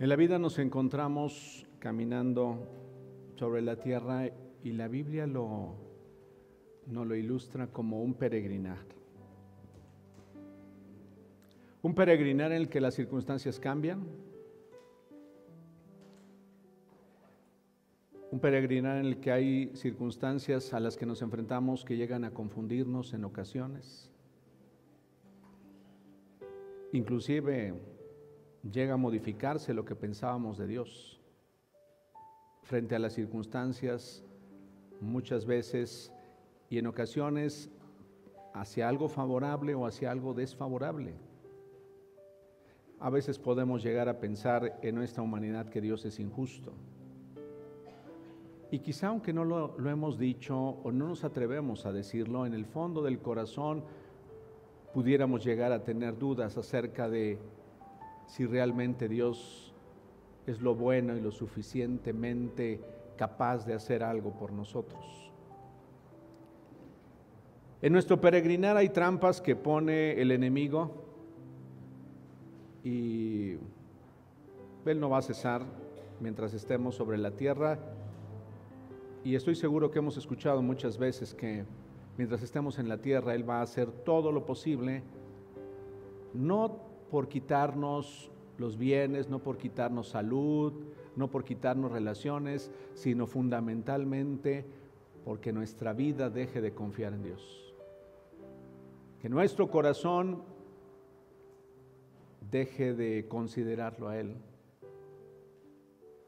En la vida nos encontramos caminando sobre la tierra y la Biblia lo, nos lo ilustra como un peregrinar. Un peregrinar en el que las circunstancias cambian. Un peregrinar en el que hay circunstancias a las que nos enfrentamos que llegan a confundirnos en ocasiones. Inclusive llega a modificarse lo que pensábamos de Dios. Frente a las circunstancias, muchas veces y en ocasiones hacia algo favorable o hacia algo desfavorable. A veces podemos llegar a pensar en nuestra humanidad que Dios es injusto. Y quizá aunque no lo, lo, hemos dicho o no nos atrevemos a decirlo, en el fondo del corazón pudiéramos llegar a tener dudas acerca de si realmente Dios es lo bueno y lo suficientemente capaz de hacer algo por nosotros. En nuestro peregrinar hay trampas que pone el enemigo y Él no va a cesar mientras estemos sobre la tierra. Y estoy seguro que hemos escuchado muchas veces que mientras estemos en la tierra Él va a hacer todo lo posible, no por quitarnos los bienes, no por quitarnos salud, no por quitarnos relaciones, sino fundamentalmente porque nuestra vida deje de confiar en Dios. Que nuestro corazón deje de considerarlo a Él.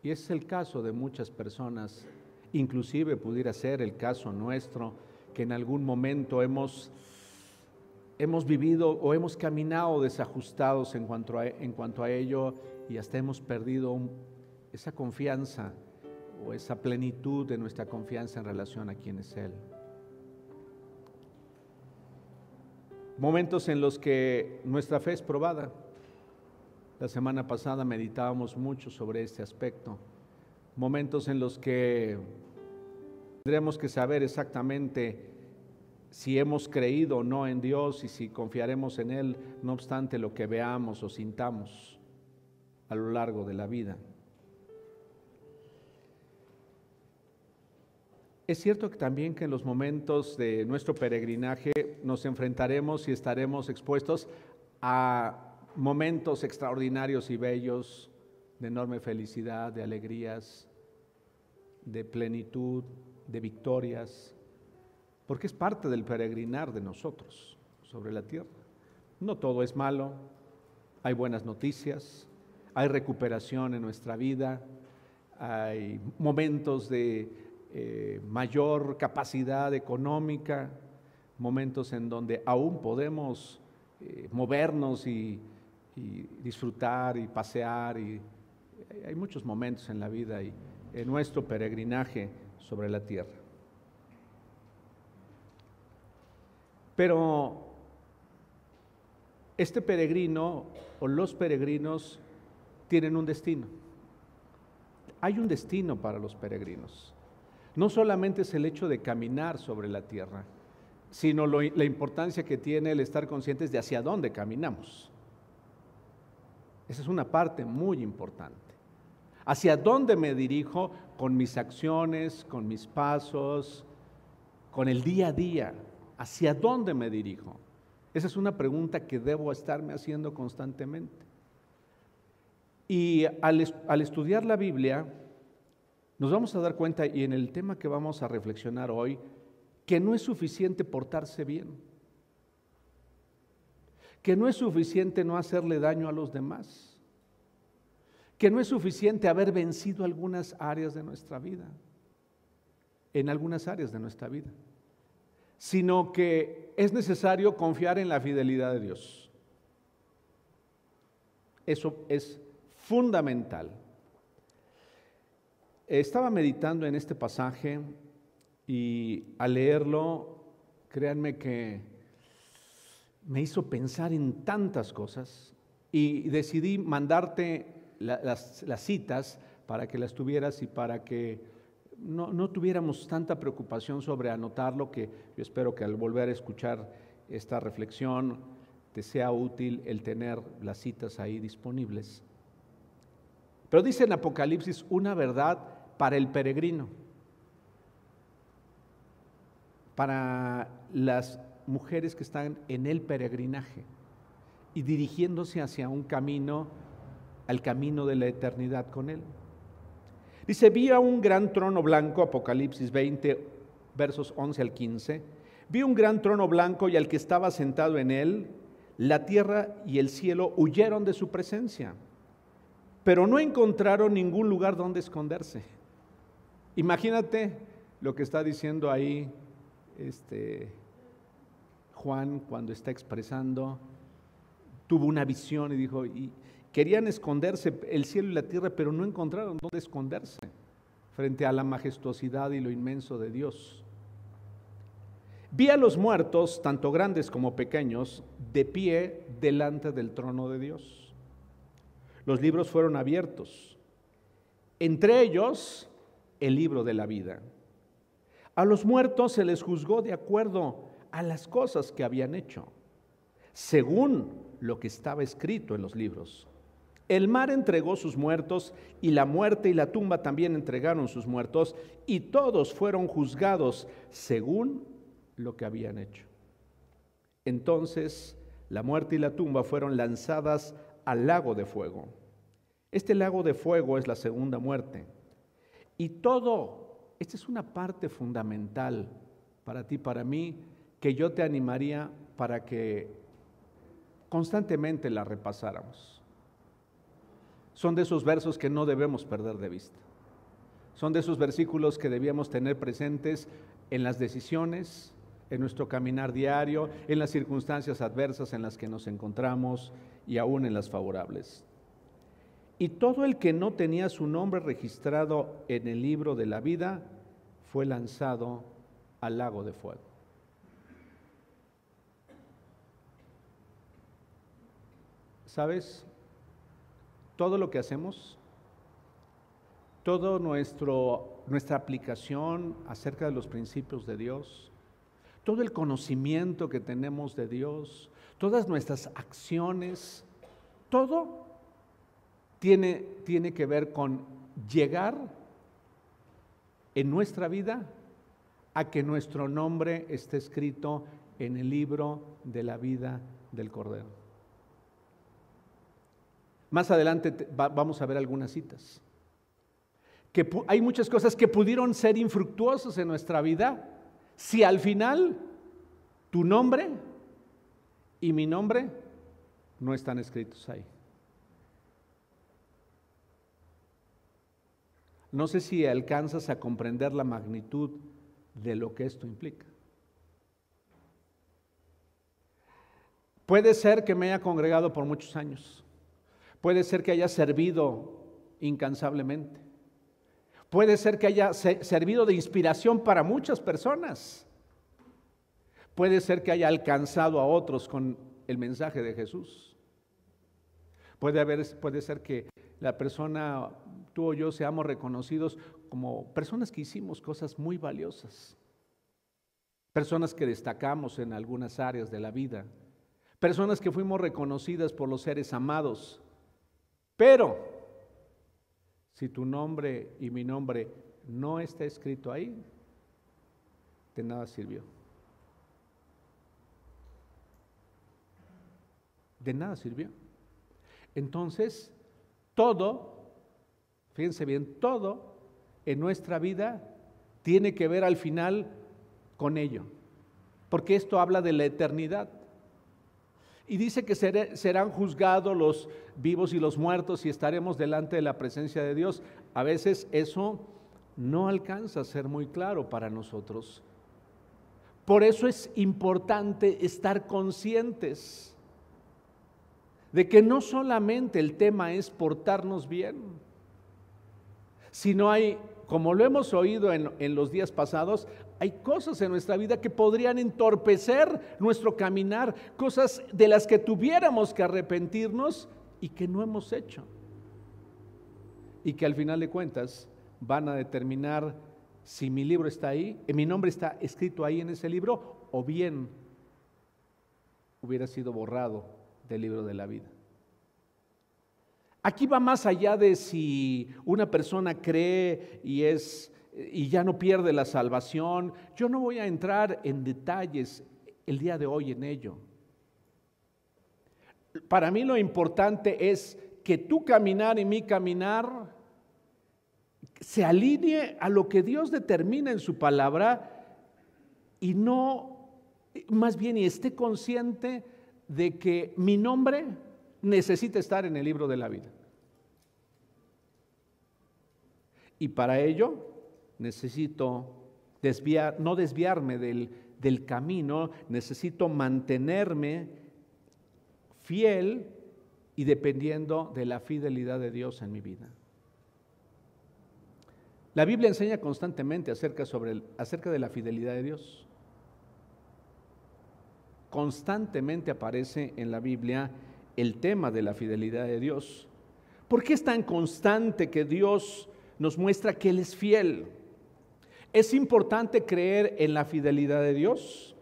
Y es el caso de muchas personas, inclusive pudiera ser el caso nuestro, que en algún momento hemos hemos vivido o hemos caminado desajustados en cuanto a, en cuanto a ello y hasta hemos perdido esa confianza o esa plenitud de nuestra confianza en relación a quién es Él. Momentos en los que nuestra fe es probada. La semana pasada meditábamos mucho sobre este aspecto. Momentos en los que tendremos que saber exactamente si hemos creído o no en Dios y si confiaremos en Él, no obstante lo que veamos o sintamos a lo largo de la vida. Es cierto que también que en los momentos de nuestro peregrinaje nos enfrentaremos y estaremos expuestos a momentos extraordinarios y bellos de enorme felicidad, de alegrías, de plenitud, de victorias porque es parte del peregrinar de nosotros sobre la tierra. No todo es malo, hay buenas noticias, hay recuperación en nuestra vida, hay momentos de eh, mayor capacidad económica, momentos en donde aún podemos eh, movernos y, y, disfrutar y pasear. Y, hay muchos momentos en la vida y en nuestro peregrinaje sobre la tierra. Pero este peregrino o los peregrinos tienen un destino. Hay un destino para los peregrinos. No solamente es el hecho de caminar sobre la tierra, sino la importancia que tiene el estar conscientes de hacia dónde caminamos. Esa es una parte muy importante. Hacia dónde me dirijo con mis acciones, con mis pasos, con el día a día. ¿Hacia dónde me dirijo? Esa es una pregunta que debo estarme haciendo constantemente. Y al, estudiar la Biblia, nos vamos a dar cuenta, y en el tema que vamos a reflexionar hoy, que no es suficiente portarse bien, que no es suficiente no hacerle daño a los demás, que no es suficiente haber vencido algunas áreas de nuestra vida, en algunas áreas de nuestra vida sino que es necesario confiar en la fidelidad de Dios. Eso es fundamental. Estaba meditando en este pasaje y al leerlo, créanme que me hizo pensar en tantas cosas y decidí mandarte las, las citas para que las tuvieras y para que no, tuviéramos tanta preocupación sobre anotarlo, que yo espero que al volver a escuchar esta reflexión te sea útil el tener las citas ahí disponibles. Pero dice en Apocalipsis una verdad para el peregrino, para las mujeres que están en el peregrinaje y dirigiéndose hacia un camino, al camino de la eternidad con Él. Dice, vi a un gran trono blanco, Apocalipsis 20, versos 11 al 15, vi un gran trono blanco y al que estaba sentado en él, la tierra y el cielo huyeron de su presencia, pero no encontraron ningún lugar donde esconderse. Imagínate lo que está diciendo ahí este, Juan cuando está expresando, tuvo una visión y dijo, querían esconderse el cielo y la tierra, pero no encontraron dónde esconderse frente a la majestuosidad y lo inmenso de Dios. Vi a los muertos, tanto grandes como pequeños, de pie delante del trono de Dios. Los libros fueron abiertos. Entre ellos, el libro de la vida. A los muertos se les juzgó de acuerdo a las cosas que habían hecho, según lo que estaba escrito en los libros. El mar entregó sus muertos y la muerte y la tumba también entregaron sus muertos y todos fueron juzgados según lo que habían hecho. Entonces la muerte y la tumba fueron lanzadas al lago de fuego. Este lago de fuego es la segunda muerte. Y todo, esta es una parte fundamental para ti, para mí, que yo te animaría para que constantemente la repasáramos. Son de esos versos que no debemos perder de vista. Son de esos versículos que debíamos tener presentes en las decisiones, en nuestro caminar diario, en las circunstancias adversas en las que nos encontramos y aún en las favorables. Y todo el que no tenía su nombre registrado en el libro de la vida fue lanzado al lago de fuego. ¿Sabes? Todo lo que hacemos, nuestro nuestra aplicación acerca de los principios de Dios, todo el conocimiento que tenemos de Dios, todas nuestras acciones, todo tiene, tiene que ver con llegar en nuestra vida a que nuestro nombre esté escrito en el libro de la vida del Cordero. Más adelante vamos a ver algunas citas. Que hay muchas cosas que pudieron ser infructuosas en nuestra vida, si al final tu nombre y mi nombre no están escritos ahí. No sé si alcanzas a comprender la magnitud de lo que esto implica. Puede ser que me haya congregado por muchos años. Puede ser que haya servido incansablemente. Puede ser que haya servido de inspiración para muchas personas. Puede ser que haya alcanzado a otros con el mensaje de Jesús. Puede, haber, puede ser que la persona, tú o yo, seamos reconocidos como personas que hicimos cosas muy valiosas. Personas que destacamos en algunas áreas de la vida. Personas que fuimos reconocidas por los seres amados. Pero si tu nombre y mi nombre no está escrito ahí, de nada sirvió. De nada sirvió. Entonces, todo, fíjense bien, todo en nuestra vida tiene que ver al final con ello, porque esto habla de la eternidad. Y dice que serán juzgados los vivos y los muertos y estaremos delante de la presencia de Dios. A veces eso no alcanza a ser muy claro para nosotros. Por eso es importante estar conscientes de que no solamente el tema es portarnos bien, sino hay, como lo hemos oído en, los días pasados, hay cosas en nuestra vida que podrían entorpecer nuestro caminar, cosas de las que tuviéramos que arrepentirnos y que no hemos hecho. Y que al final de cuentas van a determinar si mi libro está ahí, eh, mi nombre está escrito ahí en ese libro, o bien hubiera sido borrado del libro de la vida. Aquí va más allá de si una persona cree y es y ya no pierde la salvación. Yo no voy a entrar en detalles el día de hoy en ello. Para mí lo importante es que tu caminar y mi caminar se alinee a lo que Dios determina en su palabra y no, más bien, y esté consciente de que mi nombre necesita estar en el libro de la vida. Y para ello necesito desviar, no desviarme del, del camino, necesito mantenerme fiel y dependiendo de la fidelidad de Dios en mi vida. La Biblia enseña constantemente acerca, sobre acerca de la fidelidad de Dios. Constantemente aparece en la Biblia el tema de la fidelidad de Dios. ¿Por qué es tan constante que Dios nos muestra que Él es fiel? ¿Es importante creer en la fidelidad de Dios?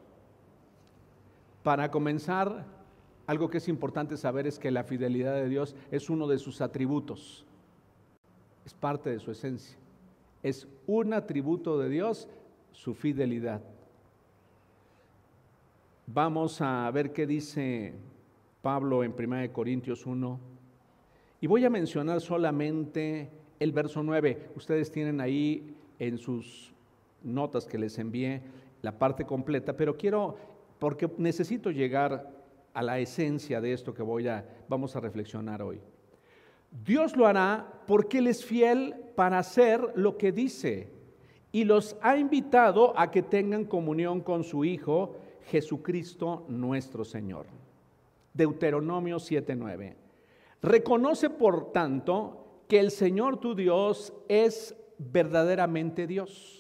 Para comenzar, algo que es importante saber es que la fidelidad de Dios es uno de sus atributos, es parte de su esencia. Es un atributo de Dios, su fidelidad. Vamos a ver qué dice Pablo en 1 Corintios 1. Y voy a mencionar solamente el verso 9. Ustedes tienen ahí en sus notas que les envié la parte completa, pero quiero, porque necesito llegar a la esencia de esto que voy a, vamos a reflexionar hoy. Dios lo hará porque Él es fiel para hacer lo que dice y los ha invitado a que tengan comunión con su Hijo Jesucristo nuestro Señor. Deuteronomio 7:9. Reconoce por tanto que el Señor tu Dios es verdaderamente Dios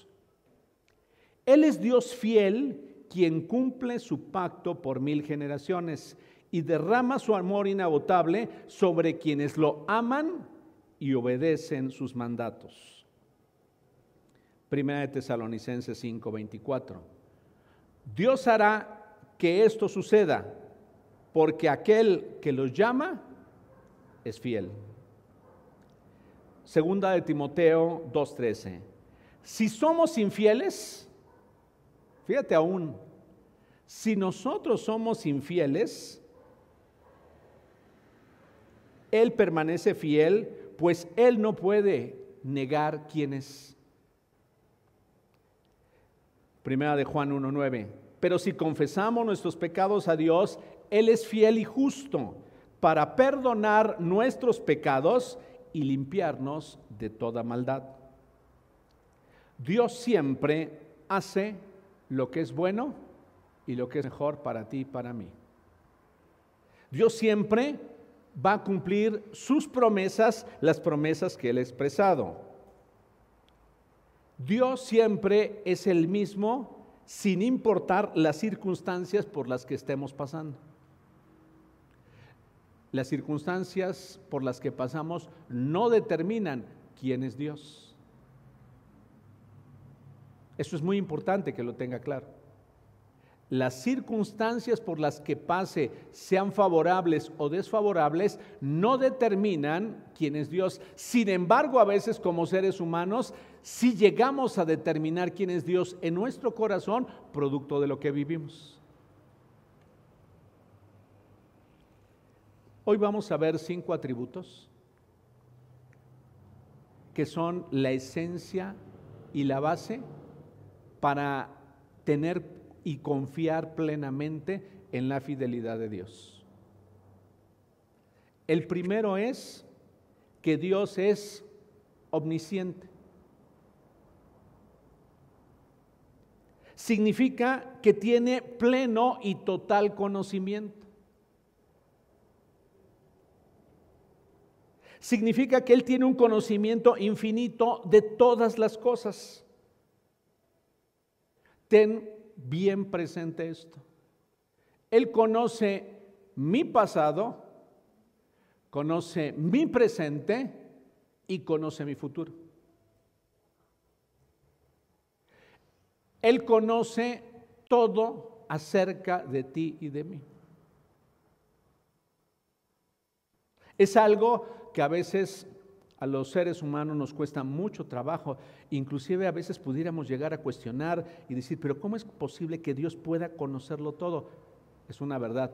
él es Dios fiel, quien cumple su pacto por mil generaciones y derrama su amor inagotable sobre quienes lo aman y obedecen sus mandatos. Primera de Tesalonicenses 5:24. Dios hará que esto suceda, porque aquel que los llama es fiel. Segunda de Timoteo 2:13. Si somos infieles, Fíjate aún, si nosotros somos infieles, Él permanece fiel, pues Él no puede negar quién es. Primera de Juan 1.9. Pero si confesamos nuestros pecados a Dios, Él es fiel y justo para perdonar nuestros pecados y limpiarnos de toda maldad. Dios siempre hace lo que es bueno y lo que es mejor para ti y para mí. Dios siempre va a cumplir sus promesas, las promesas que Él ha expresado. Dios siempre es el mismo sin importar las circunstancias por las que estemos pasando. Las circunstancias por las que pasamos no determinan quién es Dios. Eso es muy importante que lo tenga claro. Las circunstancias por las que pase, sean favorables o desfavorables, no determinan quién es Dios. Sin embargo, a veces como seres humanos, si llegamos a determinar quién es Dios en nuestro corazón, producto de lo que vivimos. Hoy vamos a ver cinco atributos que son la esencia y la base para tener y confiar plenamente en la fidelidad de Dios. El primero es que Dios es omnisciente. Significa que tiene pleno y total conocimiento. Significa que Él tiene un conocimiento infinito de todas las cosas. Ten bien presente esto. Él conoce mi pasado, conoce mi presente y conoce mi futuro. Él conoce todo acerca de ti y de mí. Es algo que a veces a los seres humanos nos cuesta mucho trabajo, inclusive a veces pudiéramos llegar a cuestionar y decir, pero ¿cómo es posible que Dios pueda conocerlo todo? Es una verdad.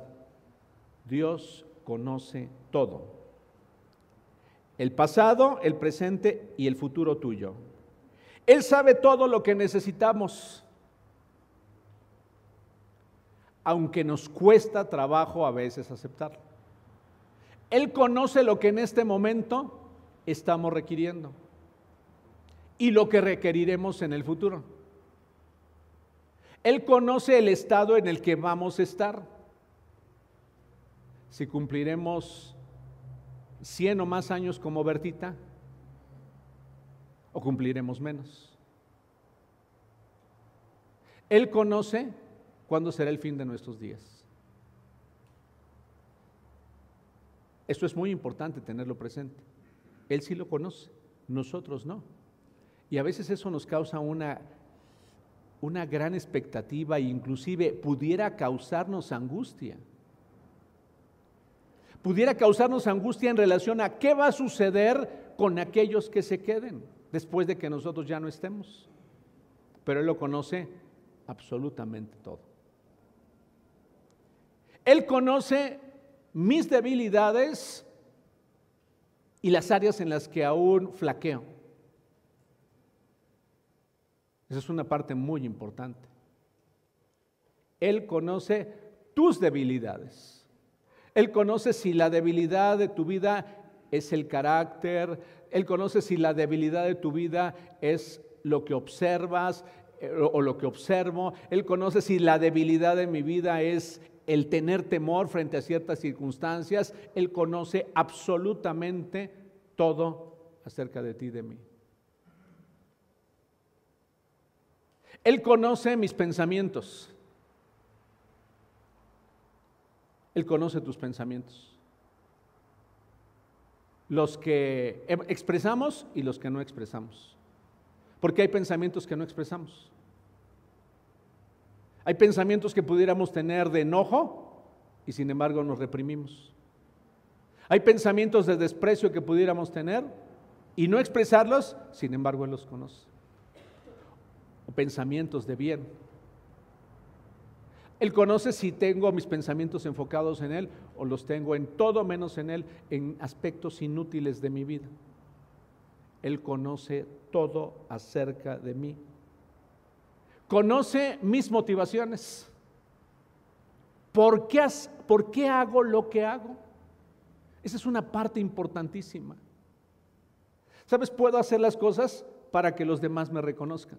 Dios conoce todo. El pasado, el presente y el futuro tuyo. Él sabe todo lo que necesitamos, aunque nos cuesta trabajo a veces aceptarlo. Él conoce lo que en este momento estamos requiriendo y lo que requeriremos en el futuro. Él conoce el estado en el que vamos a estar. Si cumpliremos 100 o más años como Bertita, o cumpliremos menos. Él conoce cuándo será el fin de nuestros días. Esto es muy importante tenerlo presente. Él sí lo conoce, nosotros no. Y a veces eso nos causa una, una gran expectativa e inclusive pudiera causarnos angustia. Pudiera causarnos angustia en relación a qué va a suceder con aquellos que se queden después de que nosotros ya no estemos. Pero Él lo conoce absolutamente todo. Él conoce mis debilidades y las áreas en las que aún flaqueo. Esa es una parte muy importante. Él conoce tus debilidades. Él conoce si la debilidad de tu vida es el carácter. Él conoce si la debilidad de tu vida es lo que observas eh, o lo que observo. Él conoce si la debilidad de mi vida es el tener temor frente a ciertas circunstancias, Él conoce absolutamente todo acerca de ti y de mí. Él conoce mis pensamientos. Él conoce tus pensamientos. Los que expresamos y los que no expresamos. Porque hay pensamientos que no expresamos. Hay pensamientos que pudiéramos tener de enojo y sin embargo nos reprimimos. Hay pensamientos de desprecio que pudiéramos tener y no expresarlos, sin embargo Él los conoce. O pensamientos de bien. Él conoce si tengo mis pensamientos enfocados en Él o los tengo en todo menos en Él, en aspectos inútiles de mi vida. Él conoce todo acerca de mí conoce mis motivaciones. ¿Por qué, ¿Por qué hago lo que hago? Esa es una parte importantísima. ¿Sabes? Puedo hacer las cosas para que los demás me reconozcan.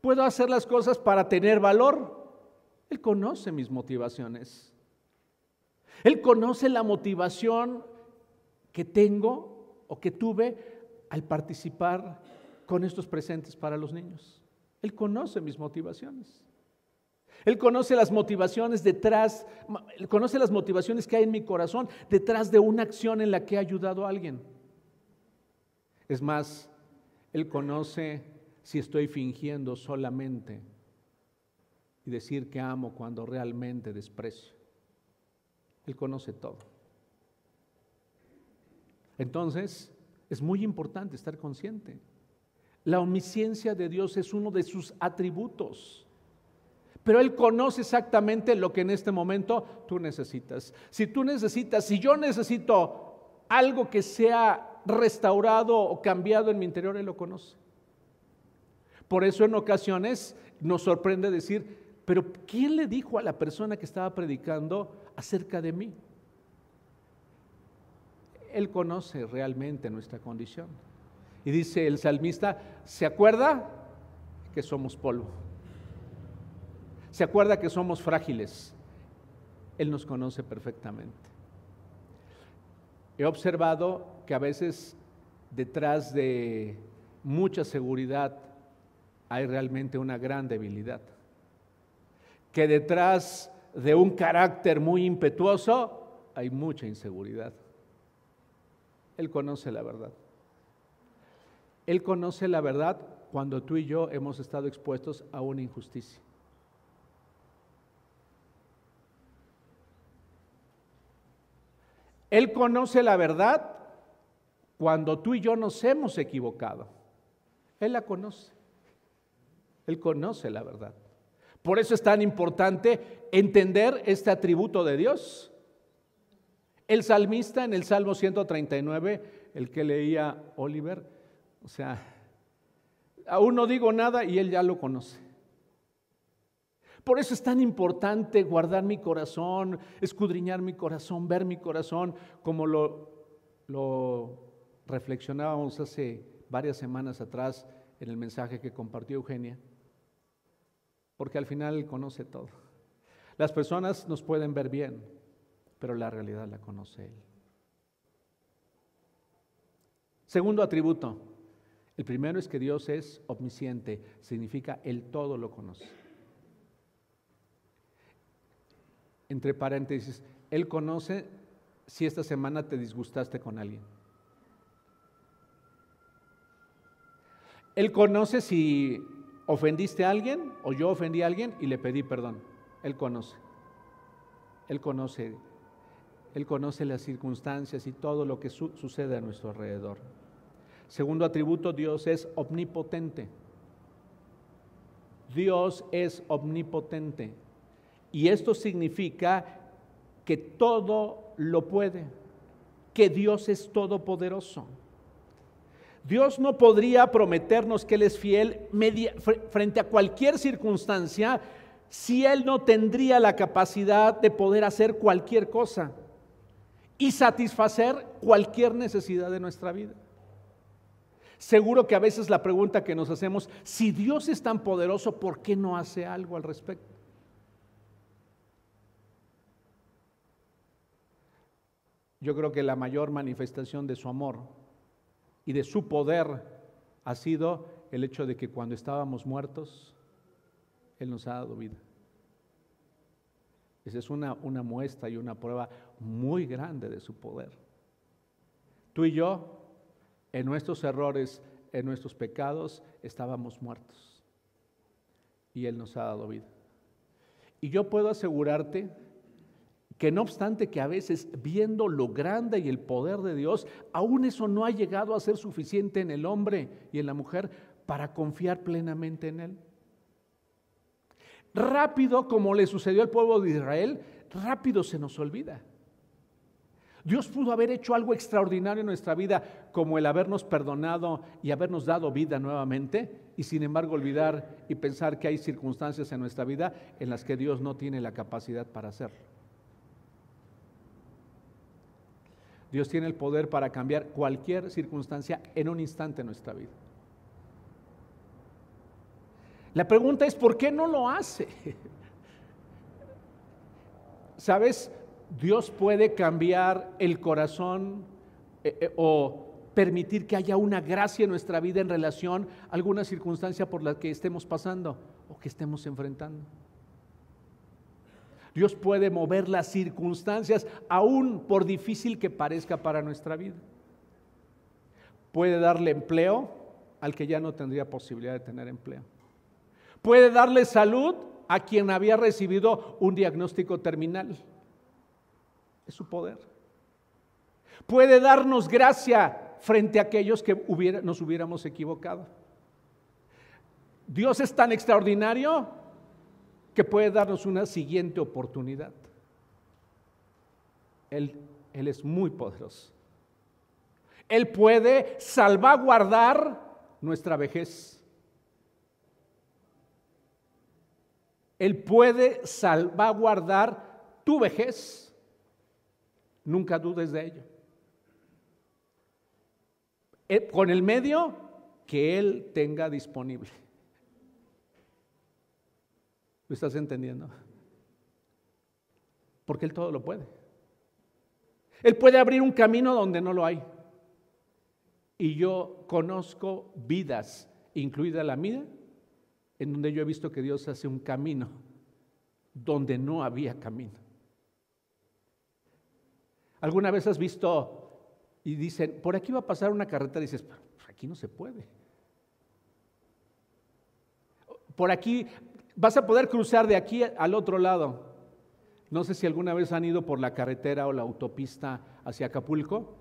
Puedo hacer las cosas para tener valor. Él conoce mis motivaciones. Él conoce la motivación que tengo o que tuve al participar con estos presentes para los niños. Él conoce mis motivaciones. Él conoce las motivaciones detrás, él conoce las motivaciones que hay en mi corazón detrás de una acción en la que he ayudado a alguien. Es más, Él conoce si estoy fingiendo solamente y decir que amo cuando realmente desprecio. Él conoce todo. Entonces, es muy importante estar consciente. La omnisciencia de Dios es uno de sus atributos. Pero Él conoce exactamente lo que en este momento tú necesitas. Si tú necesitas, si yo necesito algo que sea restaurado o cambiado en mi interior, Él lo conoce. Por eso en ocasiones nos sorprende decir, pero ¿quién le dijo a la persona que estaba predicando acerca de mí? Él conoce realmente nuestra condición. Y dice el salmista, ¿se acuerda que somos polvo? ¿Se acuerda que somos frágiles? Él nos conoce perfectamente. He observado que a veces detrás de mucha seguridad hay realmente una gran debilidad. Que detrás de un carácter muy impetuoso hay mucha inseguridad. Él conoce la verdad. Él conoce la verdad cuando tú y yo hemos estado expuestos a una injusticia. Él conoce la verdad cuando tú y yo nos hemos equivocado. Él la conoce. Él conoce la verdad. Por eso es tan importante entender este atributo de Dios. El salmista en el Salmo 139, el que leía Oliver, o sea, aún no digo nada y él ya lo conoce. Por eso es tan importante guardar mi corazón, escudriñar mi corazón, ver mi corazón, como lo, lo reflexionábamos hace varias semanas atrás en el mensaje que compartió Eugenia. Porque al final Él conoce todo. Las personas nos pueden ver bien, pero la realidad la conoce Él. Segundo atributo. El primero es que Dios es omnisciente, significa Él todo lo conoce. Entre paréntesis, Él conoce si esta semana te disgustaste con alguien. Él conoce si ofendiste a alguien o yo ofendí a alguien y le pedí perdón. Él conoce. Él conoce. Él conoce las circunstancias y todo lo que sucede a nuestro alrededor. Segundo atributo, Dios es omnipotente. Dios es omnipotente. Y esto significa que todo lo puede, que Dios es todopoderoso. Dios no podría prometernos que Él es fiel frente a cualquier circunstancia si Él no tendría la capacidad de poder hacer cualquier cosa y satisfacer cualquier necesidad de nuestra vida. Seguro que a veces la pregunta que nos hacemos, si Dios es tan poderoso, ¿por qué no hace algo al respecto? Yo creo que la mayor manifestación de su amor y de su poder ha sido el hecho de que cuando estábamos muertos, Él nos ha dado vida. Esa es una, una muestra y una prueba muy grande de su poder. Tú y yo, en nuestros errores, en nuestros pecados, estábamos muertos. Y Él nos ha dado vida. Y yo puedo asegurarte que no obstante que a veces viendo lo grande y el poder de Dios, aún eso no ha llegado a ser suficiente en el hombre y en la mujer para confiar plenamente en Él. Rápido, como le sucedió al pueblo de Israel, rápido se nos olvida. Dios pudo haber hecho algo extraordinario en nuestra vida, como el habernos perdonado y habernos dado vida nuevamente, y sin embargo olvidar y pensar que hay circunstancias en nuestra vida en las que Dios no tiene la capacidad para hacerlo. Dios tiene el poder para cambiar cualquier circunstancia en un instante en nuestra vida. La pregunta es, ¿por qué no lo hace? ¿Sabes? Dios puede cambiar el corazón eh, eh, o permitir que haya una gracia en nuestra vida en relación a alguna circunstancia por la que estemos pasando o que estemos enfrentando. Dios puede mover las circunstancias, aún por difícil que parezca para nuestra vida. Puede darle empleo al que ya no tendría posibilidad de tener empleo. Puede darle salud a quien había recibido un diagnóstico terminal. Es su poder. Puede darnos gracia frente a aquellos que nos hubiéramos equivocado. Dios es tan extraordinario que puede darnos una siguiente oportunidad. Él, él es muy poderoso. Él puede salvaguardar nuestra vejez. Él puede salvaguardar tu vejez. Nunca dudes de ello. Eh, con el medio que Él tenga disponible. ¿Lo estás entendiendo? Porque Él todo lo puede. Él puede abrir un camino donde no lo hay. Y yo conozco vidas, incluida la mía, en donde yo he visto que Dios hace un camino donde no había camino. ¿Alguna vez has visto y dicen, por aquí va a pasar una carretera y dices, aquí no se puede? Por aquí vas a poder cruzar de aquí al otro lado. No sé si alguna vez han ido por la carretera o la autopista hacia Acapulco.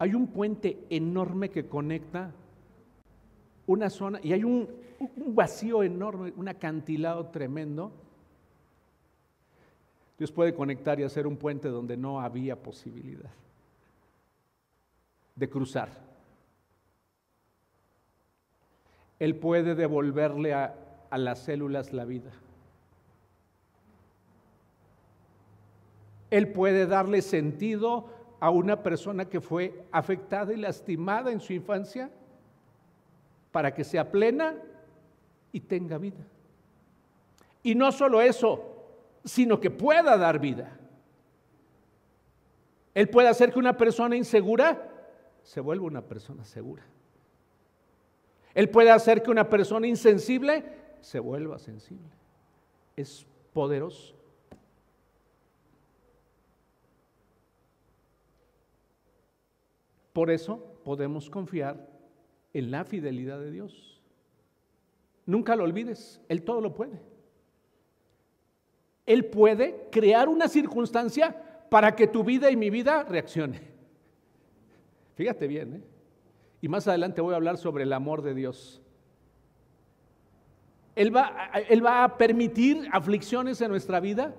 Hay un puente enorme que conecta una zona y hay un, un vacío enorme, un acantilado tremendo. Dios puede conectar y hacer un puente donde no había posibilidad de cruzar. Él puede devolverle a, a las células la vida. Él puede darle sentido a una persona que fue afectada y lastimada en su infancia para que sea plena y tenga vida. Y no solo eso, sino que pueda dar vida. Él puede hacer que una persona insegura se vuelva una persona segura. Él puede hacer que una persona insensible se vuelva sensible. Es poderoso. Por eso podemos confiar en la fidelidad de Dios. Nunca lo olvides, Él todo lo puede. Él puede crear una circunstancia para que tu vida y mi vida reaccione. Fíjate bien, ¿eh? Y más adelante voy a hablar sobre el amor de Dios. Él va, él va a permitir aflicciones en nuestra vida,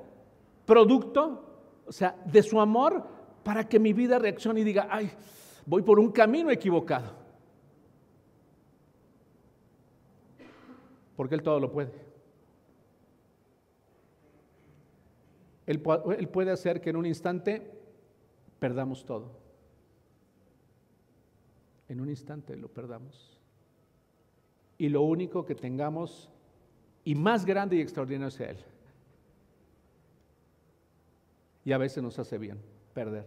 producto, o sea, de su amor, para que mi vida reaccione y diga, ay, voy por un camino equivocado. Porque Él todo lo puede. Él, puede hacer que en un instante perdamos todo. En un instante lo perdamos. Y lo único que tengamos y más grande y extraordinario es Él. Y a veces nos hace bien perder.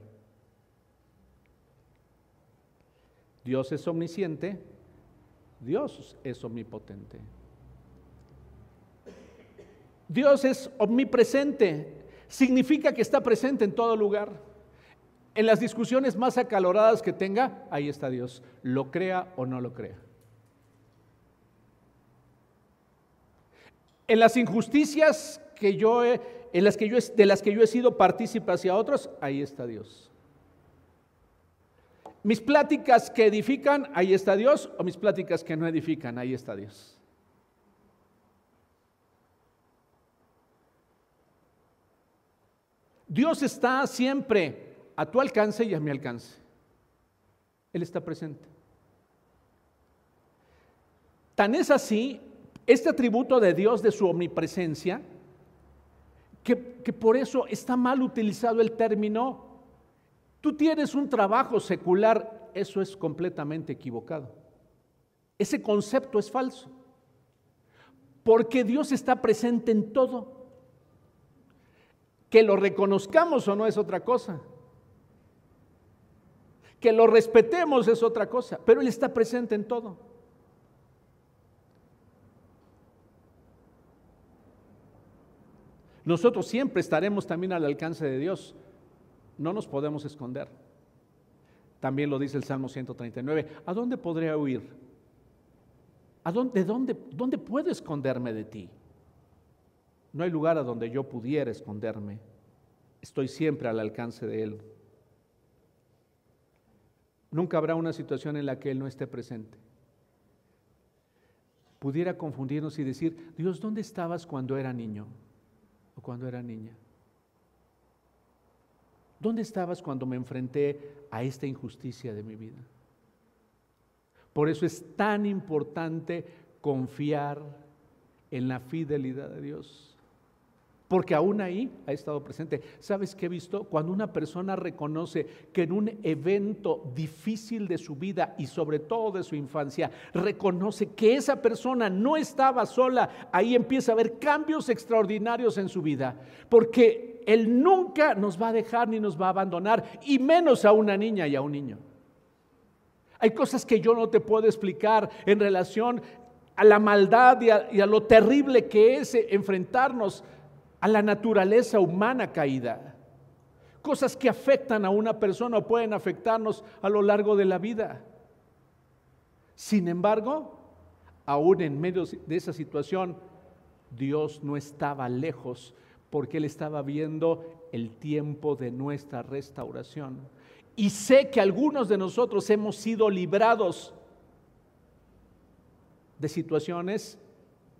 Dios es omnisciente, Dios es omnipotente. Dios es omnipresente, significa que está presente en todo lugar. En las discusiones más acaloradas que tenga, ahí está Dios, lo crea o no lo crea. En las injusticias que yo en las que yo, de las que yo he sido partícipe hacia otros, ahí está Dios. Mis pláticas que edifican, ahí está Dios, o mis pláticas que no edifican, ahí está Dios. Dios está siempre a tu alcance y a mi alcance. Él está presente. Tan es así este atributo de Dios de su omnipresencia, que, que por eso está mal utilizado el término Tú tienes un trabajo secular, eso es completamente equivocado. Ese concepto es falso. Porque Dios está presente en todo. Que lo reconozcamos o no es otra cosa. Que lo respetemos es otra cosa, pero Él está presente en todo. Nosotros siempre estaremos también al alcance de Dios no nos podemos esconder. También lo dice el Salmo 139. ¿A dónde podré huir? ¿A dónde, de dónde, dónde puedo esconderme de ti? No hay lugar a donde yo pudiera esconderme. Estoy siempre al alcance de Él. Nunca habrá una situación en la que Él no esté presente. Pudiera confundirnos y decir, Dios, ¿dónde estabas cuando era niño o cuando era niña? ¿Dónde estabas cuando me enfrenté a esta injusticia de mi vida? Por eso es tan importante confiar en la fidelidad de Dios porque aún ahí ha estado presente. ¿Sabes qué he visto? Cuando una persona reconoce que en un evento difícil de su vida y sobre todo de su infancia, reconoce que esa persona no estaba sola, ahí empieza a haber cambios extraordinarios en su vida, porque Él nunca nos va a dejar ni nos va a abandonar, y menos a una niña y a un niño. Hay cosas que yo no te puedo explicar en relación a la maldad y a, y a lo terrible que es enfrentarnos a la naturaleza humana caída. Cosas que afectan a una persona o pueden afectarnos a lo largo de la vida. Sin embargo, aún en medio de esa situación, Dios no estaba lejos porque Él estaba viendo el tiempo de nuestra restauración. Y sé que algunos de nosotros hemos sido librados de situaciones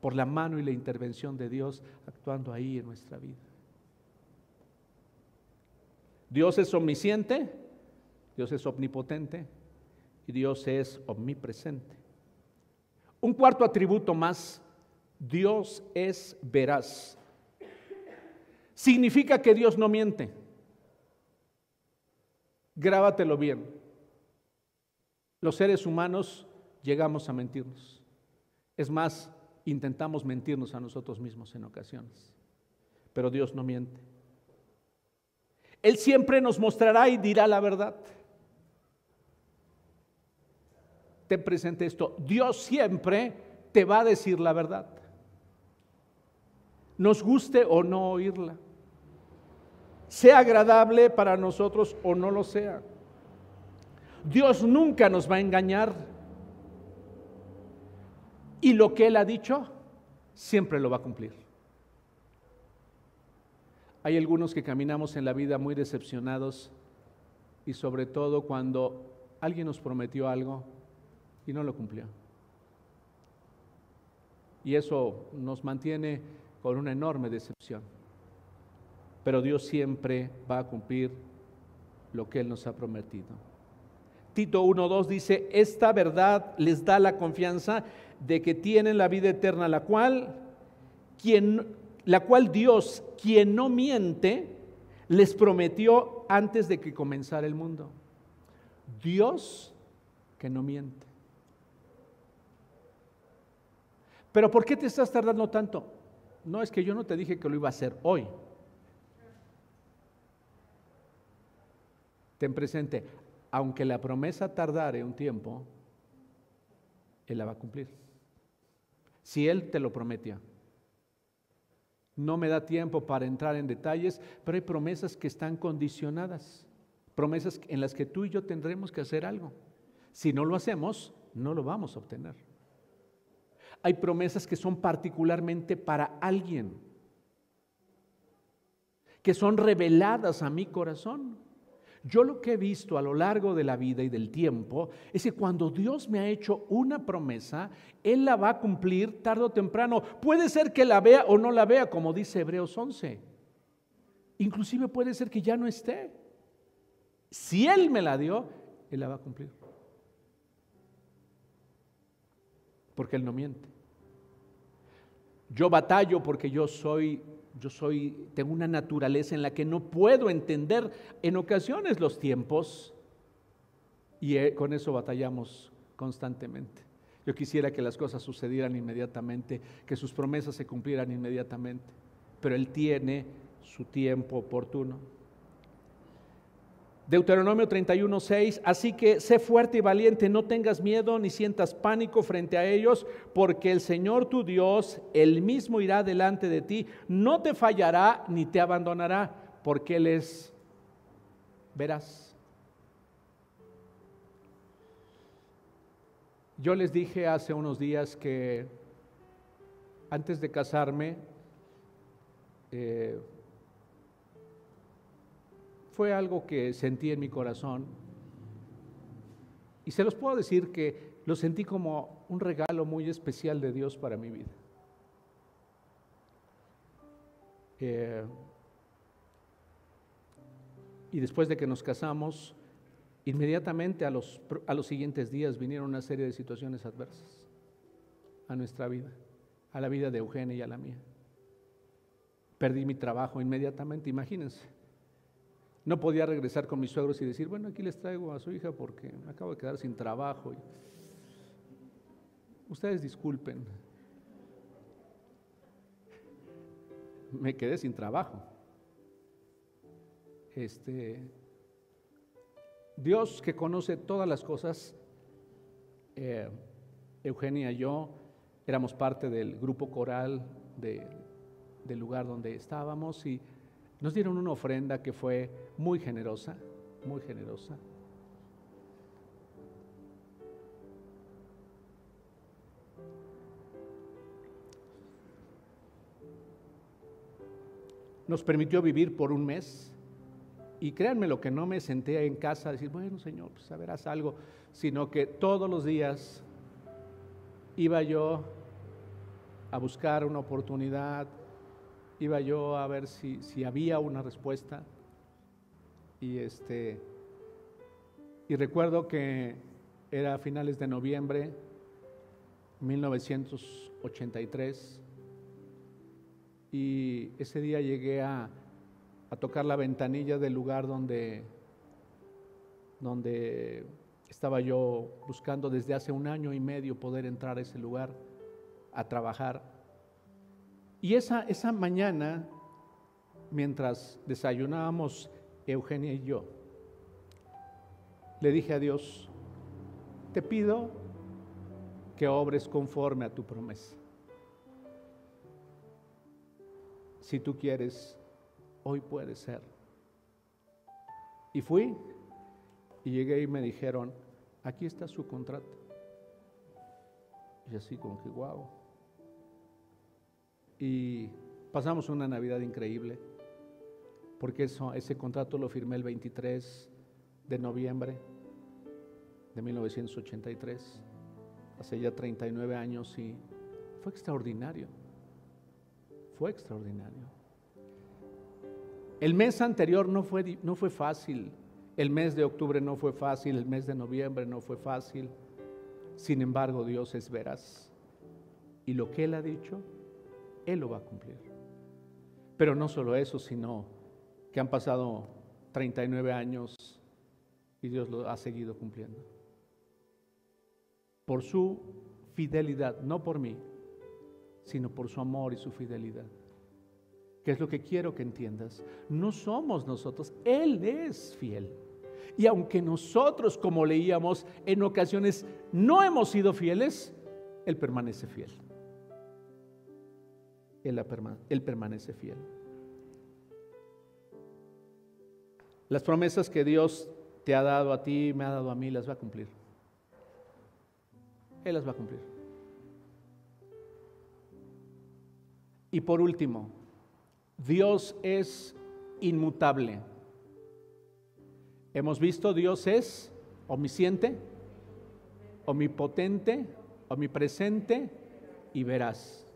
por la mano y la intervención de Dios actuando ahí en nuestra vida. Dios es omnisciente, Dios es omnipotente y Dios es omnipresente. Un cuarto atributo más, Dios es veraz. Significa que Dios no miente. Grábatelo bien. Los seres humanos llegamos a mentirnos. Es más, intentamos mentirnos a nosotros mismos en ocasiones. Pero Dios no miente. Él siempre nos mostrará y dirá la verdad. Ten presente esto. Dios siempre te va a decir la verdad. Nos guste o no oírla. Sea agradable para nosotros o no lo sea. Dios nunca nos va a engañar. Y lo que Él ha dicho, siempre lo va a cumplir. Hay algunos que caminamos en la vida muy decepcionados y sobre todo cuando alguien nos prometió algo y no lo cumplió. Y eso nos mantiene con una enorme decepción. Pero Dios siempre va a cumplir lo que Él nos ha prometido. Tito 1.2 dice, esta verdad les da la confianza de que tienen la vida eterna, la cual, quien, la cual Dios, quien no miente, les prometió antes de que comenzara el mundo. Dios que no miente. Pero ¿por qué te estás tardando tanto? No es que yo no te dije que lo iba a hacer hoy. Ten presente, aunque la promesa tardare un tiempo, Él la va a cumplir. Si Él te lo prometía. No me da tiempo para entrar en detalles, pero hay promesas que están condicionadas, promesas en las que tú y yo tendremos que hacer algo. Si no lo hacemos, no lo vamos a obtener. Hay promesas que son particularmente para alguien, que son reveladas a mi corazón. Yo lo que he visto a lo largo de la vida y del tiempo es que cuando Dios me ha hecho una promesa, Él la va a cumplir tarde o temprano. Puede ser que la vea o no la vea, como dice Hebreos 11. Inclusive puede ser que ya no esté. Si Él me la dio, Él la va a cumplir. Porque Él no miente. Yo batallo porque yo soy yo soy, tengo una naturaleza en la que no puedo entender en ocasiones los tiempos y eh, con eso batallamos constantemente. Yo quisiera que las cosas sucedieran inmediatamente, que sus promesas se cumplieran inmediatamente, pero Él tiene su tiempo oportuno. Deuteronomio 31, 6, así que sé fuerte y valiente, no tengas miedo ni sientas pánico frente a ellos, porque el Señor tu Dios, Él mismo irá delante de ti, no te fallará ni te abandonará, porque Él es verás. Yo les dije hace unos días que antes de casarme, eh, fue algo que sentí en mi corazón. Y se los puedo decir que lo sentí como un regalo muy especial de Dios para mi vida. Eh, y después de que nos casamos, inmediatamente a los, a los siguientes días vinieron una serie de situaciones adversas a nuestra vida, a la vida de Eugenia y a la mía. Perdí mi trabajo inmediatamente, imagínense. No podía regresar con mis suegros y decir, bueno, aquí les traigo a su hija porque me acabo de quedar sin trabajo. Ustedes disculpen. Me quedé sin trabajo. Este, Dios que conoce todas las cosas, eh, Eugenia y yo éramos parte del grupo coral del lugar donde estábamos y nos dieron una ofrenda que fue muy generosa, muy generosa. nos permitió vivir por un mes. Y créanme lo que no me senté en casa a decir, bueno Señor, pues verás algo, sino que todos los días iba yo a buscar una oportunidad, iba yo a ver si, si había una respuesta. Y este y recuerdo que era a finales de noviembre 1983 y ese día llegué a, a tocar la ventanilla del lugar donde, donde estaba yo buscando desde hace un año y medio poder entrar a ese lugar a trabajar. Y esa, esa mañana, mientras desayunábamos Eugenia y yo, le dije a Dios, te pido que obres conforme a tu promesa. Si tú quieres, hoy puede ser. Y fui y llegué y me dijeron, aquí está su contrato. Y así como que, wow. Y pasamos una Navidad increíble, porque eso, ese contrato lo firmé el 23 de noviembre de 1983, hace ya 39 años y fue extraordinario, fue extraordinario. El mes anterior no fue, no fue fácil, el mes de octubre no fue fácil, el mes de noviembre no fue fácil, sin embargo Dios es veraz y lo que Él ha dicho, Él lo va a cumplir. Pero no solo eso, sino que han pasado 39 años y Dios lo ha seguido cumpliendo. Por su fidelidad, no por mí, sino por su amor y su fidelidad. Que es lo que quiero que entiendas. No somos nosotros, Él es fiel. Y aunque nosotros, como leíamos, en ocasiones no hemos sido fieles, Él permanece fiel. Él, permanece fiel. Las promesas que Dios te ha dado a ti, me ha dado a mí, las va a cumplir. Él las va a cumplir. Y por último, Dios es inmutable. Hemos visto, Dios es omnisciente, omnipotente, omnipresente y verás.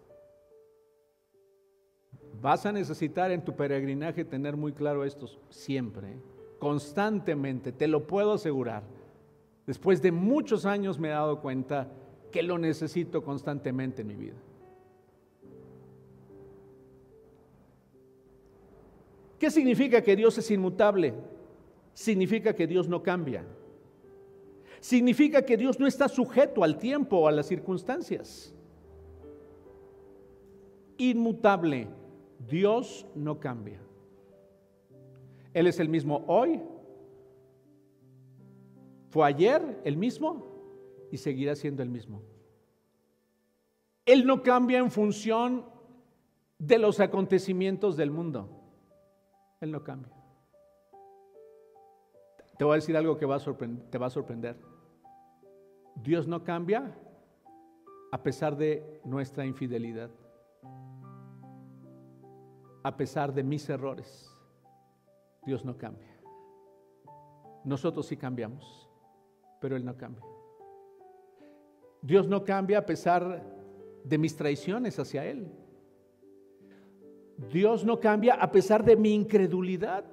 Vas a necesitar en tu peregrinaje tener muy claro esto siempre. constantemente, te lo puedo asegurar. Después de muchos años me he dado cuenta que lo necesito constantemente en mi vida. ¿Qué significa que Dios es inmutable? Significa que Dios no cambia. Significa que Dios no está sujeto al tiempo o a las circunstancias. Inmutable. Dios no cambia. Él es el mismo hoy, fue ayer el mismo y seguirá siendo el mismo. Él no cambia en función de los acontecimientos del mundo. Él no cambia. Te voy a decir algo que te va a sorprender. Dios no cambia a pesar de nuestra infidelidad, a pesar de mis errores. Dios no cambia. Nosotros sí cambiamos, pero Él no cambia. Dios no cambia a pesar de mis traiciones hacia Él. Dios no cambia a pesar de mi incredulidad.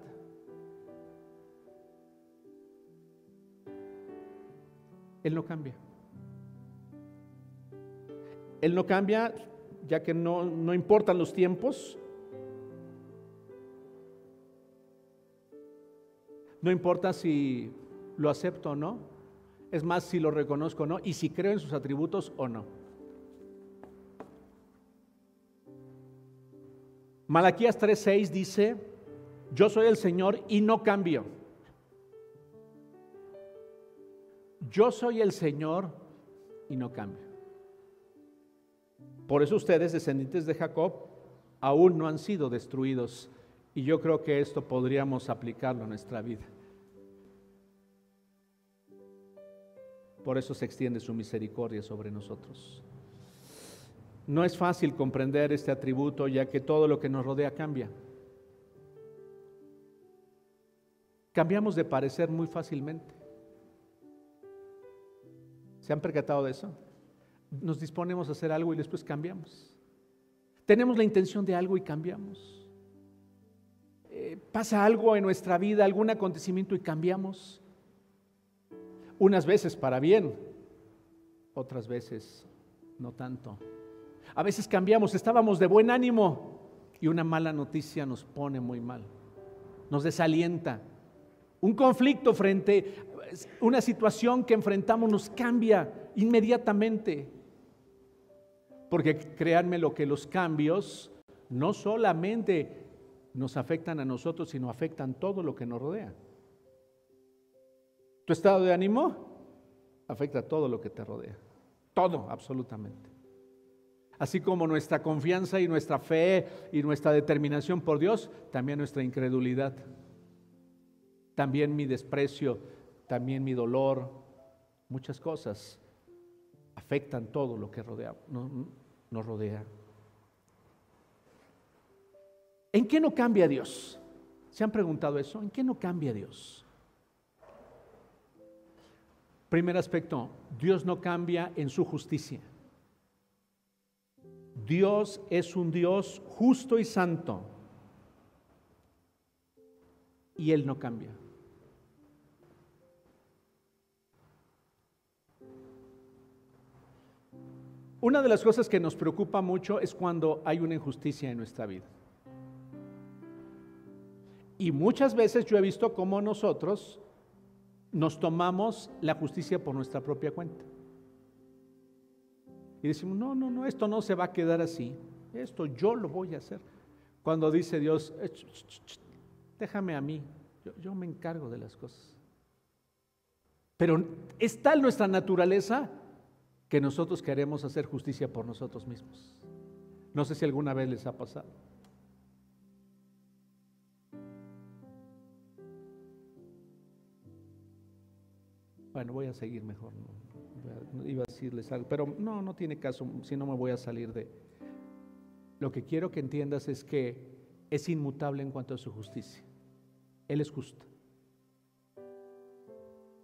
Él no cambia. Él no cambia ya que no, no importan los tiempos, No importa si lo acepto o no, es más si lo reconozco o no y si creo en sus atributos o no. Malaquías 3:6 dice, yo soy el Señor y no cambio. Yo soy el Señor y no cambio. Por eso ustedes, descendientes de Jacob, aún no han sido destruidos y yo creo que esto podríamos aplicarlo a nuestra vida. Por eso se extiende su misericordia sobre nosotros. No es fácil comprender este atributo ya que todo lo que nos rodea cambia. Cambiamos de parecer muy fácilmente. ¿Se han percatado de eso? Nos disponemos a hacer algo y después cambiamos. Tenemos la intención de algo y cambiamos. Pasa algo en nuestra vida, algún acontecimiento y cambiamos. Unas veces para bien, otras veces no tanto. A veces cambiamos, estábamos de buen ánimo y una mala noticia nos pone muy mal, nos desalienta. Un conflicto frente a una situación que enfrentamos nos cambia inmediatamente. Porque créanme lo que los cambios no solamente nos afectan a nosotros, sino afectan todo lo que nos rodea. Tu estado de ánimo afecta todo lo que te rodea. Todo, absolutamente. Así como nuestra confianza y nuestra fe y nuestra determinación por Dios, también nuestra incredulidad, también mi desprecio, también mi dolor, muchas cosas afectan todo lo que rodea, nos rodea. ¿En qué no cambia Dios? ¿Se han preguntado eso? ¿En qué no cambia Dios? Primer aspecto, Dios no cambia en su justicia. Dios es un Dios justo y santo. Y Él no cambia. Una de las cosas que nos preocupa mucho es cuando hay una injusticia en nuestra vida. Y muchas veces yo he visto cómo nosotros nos tomamos la justicia por nuestra propia cuenta. Y decimos, no, no, no, esto no se va a quedar así. Esto yo lo voy a hacer. Cuando dice Dios, eh, déjame a mí, yo, yo me encargo de las cosas. Pero es tal nuestra naturaleza que nosotros queremos hacer justicia por nosotros mismos. No sé si alguna vez les ha pasado. Bueno, voy a seguir mejor. Iba a decirles algo, pero no, no tiene caso, si no me voy a salir de... Lo que quiero que entiendas es que es inmutable en cuanto a su justicia. Él es justo.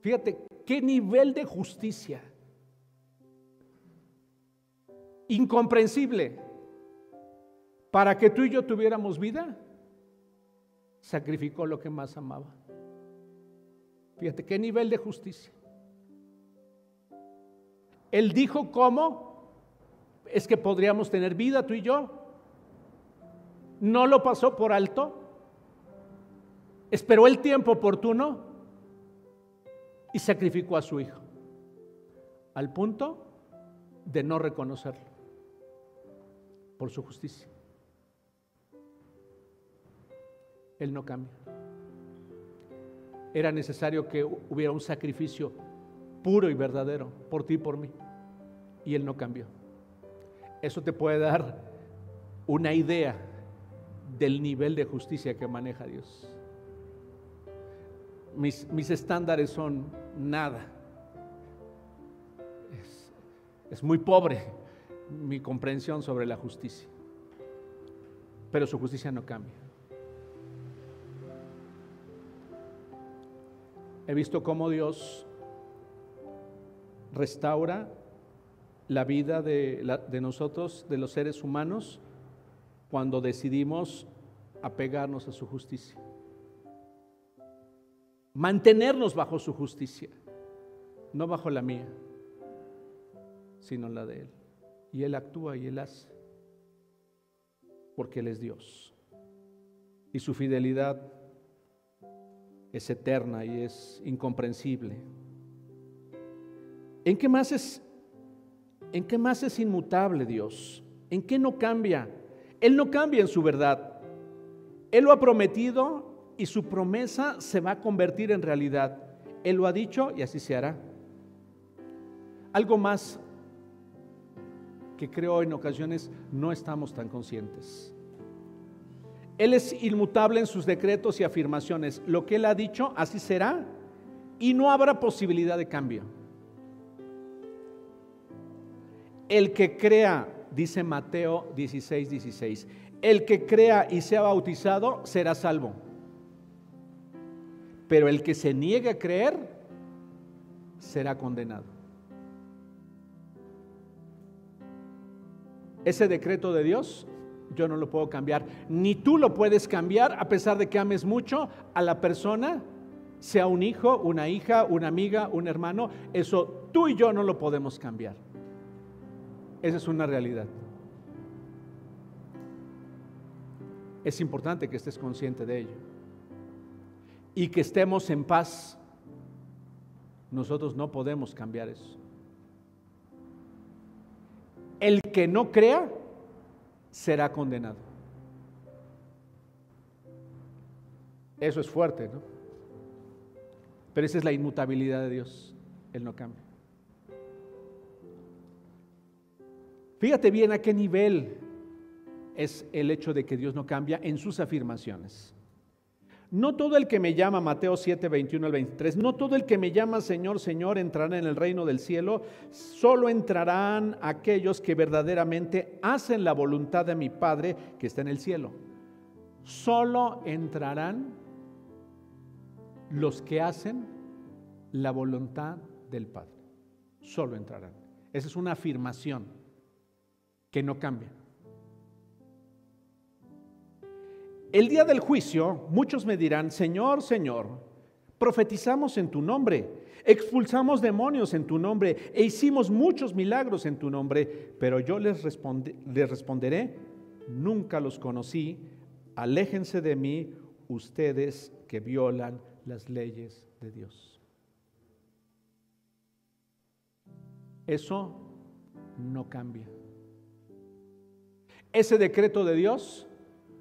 Fíjate qué nivel de justicia. Incomprensible. Para que tú y yo tuviéramos vida, sacrificó lo que más amaba. Fíjate qué nivel de justicia. Él dijo cómo es que podríamos tener vida tú y yo. No lo pasó por alto. Esperó el tiempo oportuno y sacrificó a su hijo. Al punto de no reconocerlo por su justicia. Él no cambia. Era necesario que hubiera un sacrificio puro y verdadero por ti y por mí. Y Él no cambió. Eso te puede dar una idea del nivel de justicia que maneja Dios. Mis, mis estándares son nada. Es, es muy pobre mi comprensión sobre la justicia. Pero su justicia no cambia. He visto cómo Dios restaura la vida de, nosotros, de los seres humanos, cuando decidimos apegarnos a su justicia. Mantenernos bajo su justicia, no bajo la mía, sino la de Él. Y Él actúa y Él hace, porque Él es Dios. Y su fidelidad es eterna y es incomprensible. ¿En qué más es en qué más es inmutable Dios? ¿En qué no cambia? Él no cambia en su verdad. Él lo ha prometido y su promesa se va a convertir en realidad. Él lo ha dicho y así se hará. Algo más que creo en ocasiones no estamos tan conscientes. Él es inmutable en sus decretos y afirmaciones. Lo que Él ha dicho, así será y no habrá posibilidad de cambio. El que crea, dice Mateo 16, 16, el que crea y sea bautizado será salvo. pero el que se niegue a creer será condenado. Ese decreto de Dios yo no lo puedo cambiar, ni tú lo puedes cambiar a pesar de que ames mucho a la persona, sea un hijo, una hija, una amiga, un hermano, eso tú y yo no lo podemos cambiar. Esa es una realidad. Es importante que estés consciente de ello y que estemos en paz. Nosotros no podemos cambiar eso. El que no crea será condenado. Eso es fuerte, ¿no? Pero esa es la inmutabilidad de Dios. Él no cambia. Fíjate bien a qué nivel es el hecho de que Dios no cambia en sus afirmaciones. No todo el que me llama, Mateo 7, 21 al 23, no todo el que me llama Señor, Señor entrará en el reino del cielo, solo entrarán aquellos que verdaderamente hacen la voluntad de mi Padre que está en el cielo. Solo entrarán los que hacen la voluntad del Padre. Solo entrarán. Esa es una afirmación que no cambia. El día del juicio, muchos me dirán, Señor, Señor, profetizamos en tu nombre, expulsamos demonios en tu nombre e hicimos muchos milagros en tu nombre, pero yo les, les responderé, nunca los conocí, aléjense de mí ustedes que violan las leyes de Dios. Eso no cambia. Ese decreto de Dios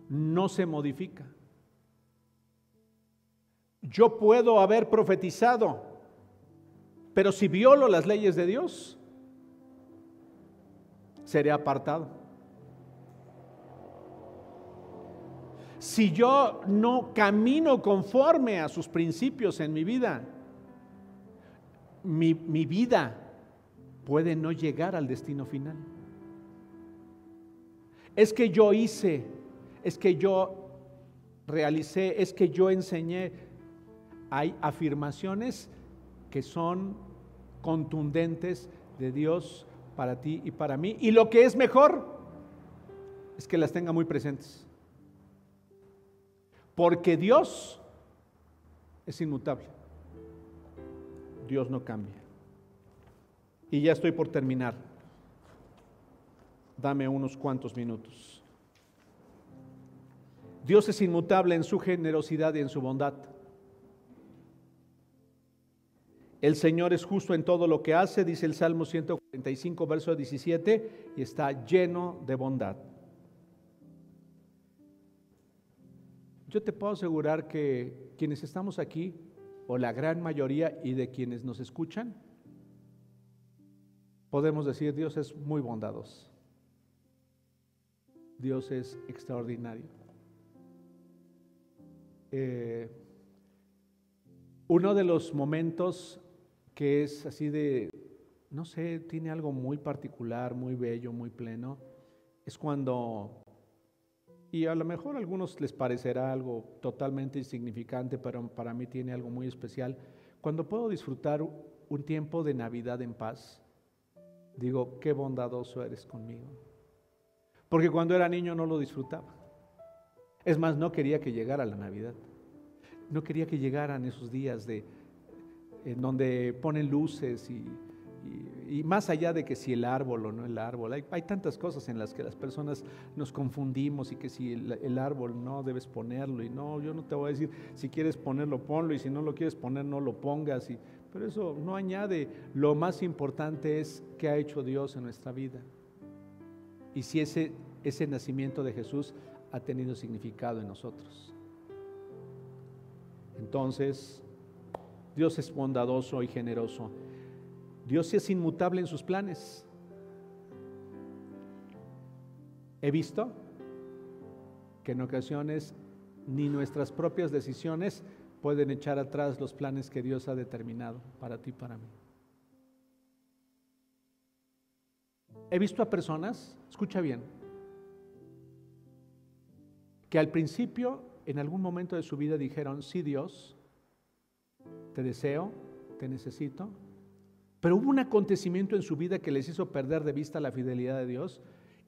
no se modifica. Yo puedo haber profetizado, pero si violo las leyes de Dios, seré apartado. Si yo no camino conforme a sus principios en mi vida, mi, mi vida puede no llegar al destino final. Es que yo hice es que yo realicé, es que yo enseñé. Hay afirmaciones que son contundentes de Dios para ti y para mí. Y lo que es mejor es que las tenga muy presentes. Porque Dios es inmutable. Dios no cambia. Y ya estoy por terminar. Dame unos cuantos minutos. Dios es inmutable en su generosidad y en su bondad. El Señor es justo en todo lo que hace, dice el Salmo 145, verso 17, y está lleno de bondad. Yo te puedo asegurar que quienes estamos aquí, o la gran mayoría y de quienes nos escuchan, podemos decir Dios es muy bondadoso. Dios es extraordinario. Eh, uno de los momentos que es así de, no sé, tiene algo muy particular, muy bello, muy pleno, es cuando, y a lo mejor a algunos les parecerá algo totalmente insignificante, pero para mí tiene algo muy especial, cuando puedo disfrutar un tiempo de Navidad en paz, digo, qué bondadoso eres conmigo. Porque cuando era niño no lo disfrutaba. Es más, no quería que llegara la Navidad. No quería que llegaran esos días de, en donde ponen luces y, más allá de que si el árbol o no el árbol, hay, tantas cosas en las que las personas nos confundimos y que si el, árbol no debes ponerlo y no, yo no te voy a decir si quieres ponerlo, ponlo y si no lo quieres poner, no lo pongas. Y, pero eso no añade, lo más importante es qué ha hecho Dios en nuestra vida. Y si ese, ese nacimiento de Jesús ha tenido significado en nosotros. Entonces, Dios es bondadoso y generoso. Dios es inmutable en sus planes. He visto que en ocasiones ni nuestras propias decisiones pueden echar atrás los planes que Dios ha determinado para ti y para mí. He visto a personas, escucha bien, que al principio, en algún momento de su vida, dijeron, sí Dios, te deseo, te necesito. Pero hubo un acontecimiento en su vida que les hizo perder de vista la fidelidad de Dios.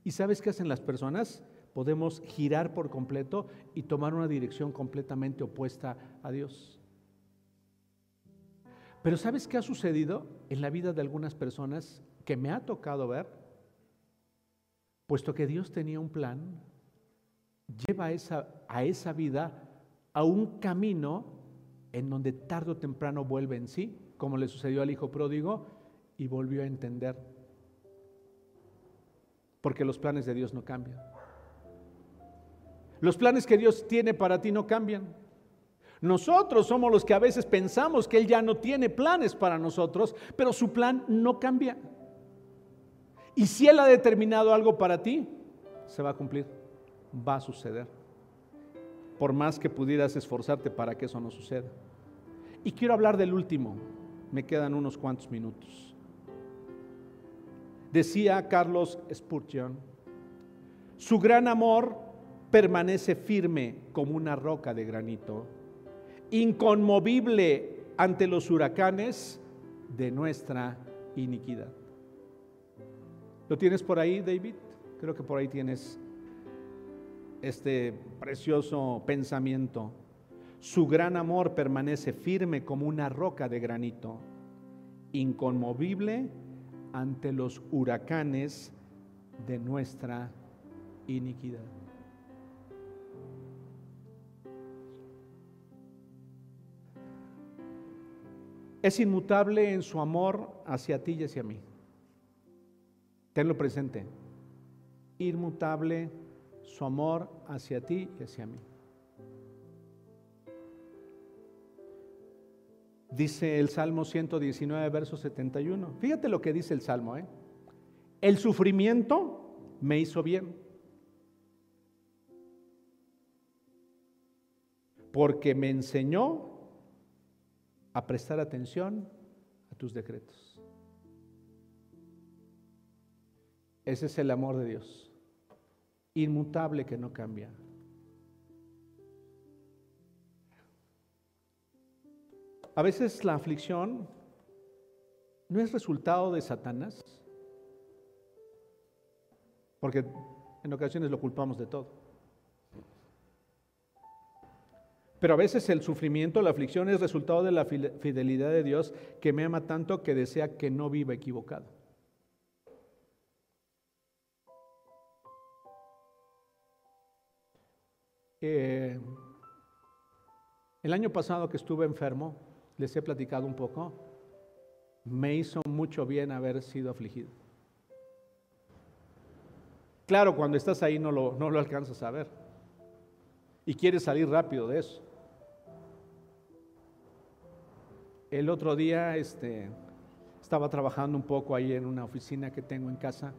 ¿Y sabes qué hacen las personas? Podemos girar por completo y tomar una dirección completamente opuesta a Dios. Pero ¿sabes qué ha sucedido en la vida de algunas personas que me ha tocado ver? Puesto que Dios tenía un plan, lleva esa, a esa vida a un camino en donde tarde o temprano vuelve en sí, como le sucedió al hijo pródigo, y volvió a entender. Porque los planes de Dios no cambian. Los planes que Dios tiene para ti no cambian. Nosotros somos los que a veces pensamos que Él ya no tiene planes para nosotros, pero su plan no cambia. Y si Él ha determinado algo para ti, se va a cumplir, va a suceder. Por más que pudieras esforzarte para que eso no suceda. Y quiero hablar del último, me quedan unos cuantos minutos. Decía Carlos Spurgeon, su gran amor permanece firme como una roca de granito inconmovible ante los huracanes de nuestra iniquidad. ¿Lo tienes por ahí, David? Creo que por ahí tienes este precioso pensamiento. Su gran amor permanece firme como una roca de granito, inconmovible ante los huracanes de nuestra iniquidad. es inmutable en su amor hacia ti y hacia mí. Tenlo presente. Inmutable su amor hacia ti y hacia mí. Dice el Salmo 119, verso 71. Fíjate lo que dice el Salmo. ¿eh? El sufrimiento me hizo bien. Porque me enseñó a prestar atención a tus decretos. Ese es el amor de Dios, inmutable que no cambia. A veces la aflicción no es resultado de Satanás, porque en ocasiones lo culpamos de todo. Pero a veces el sufrimiento, la aflicción es resultado de la fidelidad de Dios que me ama tanto que desea que no viva equivocado. Eh, el año pasado que estuve enfermo, les he platicado un poco, me hizo mucho bien haber sido afligido. Claro, cuando estás ahí no lo, no lo alcanzas a ver y quieres salir rápido de eso. El otro día este, estaba trabajando un poco ahí en una oficina que tengo en casa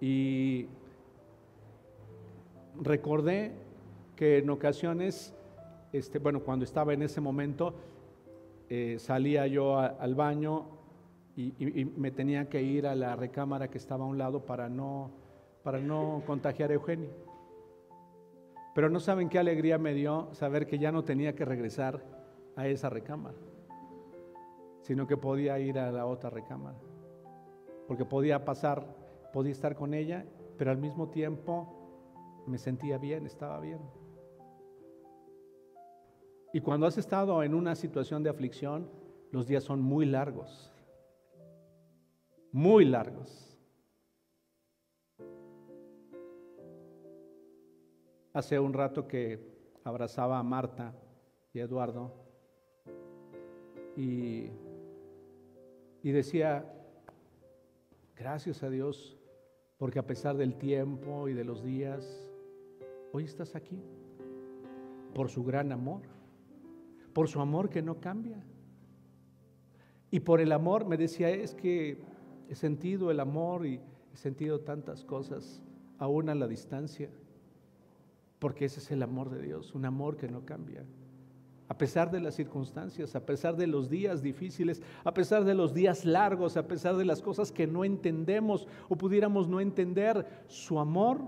y recordé que en ocasiones, este, bueno, cuando estaba en ese momento, eh, salía yo al baño y, y, me tenía que ir a la recámara que estaba a un lado para no, para no contagiar a Eugenio. Pero no saben qué alegría me dio saber que ya no tenía que regresar a esa recámara sino que podía ir a la otra recámara, porque podía pasar, podía estar con ella, pero al mismo tiempo me sentía bien, estaba bien. Y cuando has estado en una situación de aflicción, los días son muy largos, muy largos. Hace un rato que abrazaba a Marta y a Eduardo y y decía, gracias a Dios, porque a pesar del tiempo y de los días, hoy estás aquí, por su gran amor, por su amor que no cambia. Y por el amor, me decía, es que he sentido el amor y he sentido tantas cosas, aún a la distancia, porque ese es el amor de Dios, un amor que no cambia a pesar de las circunstancias, a pesar de los días difíciles, a pesar de los días largos, a pesar de las cosas que no entendemos o pudiéramos no entender, su amor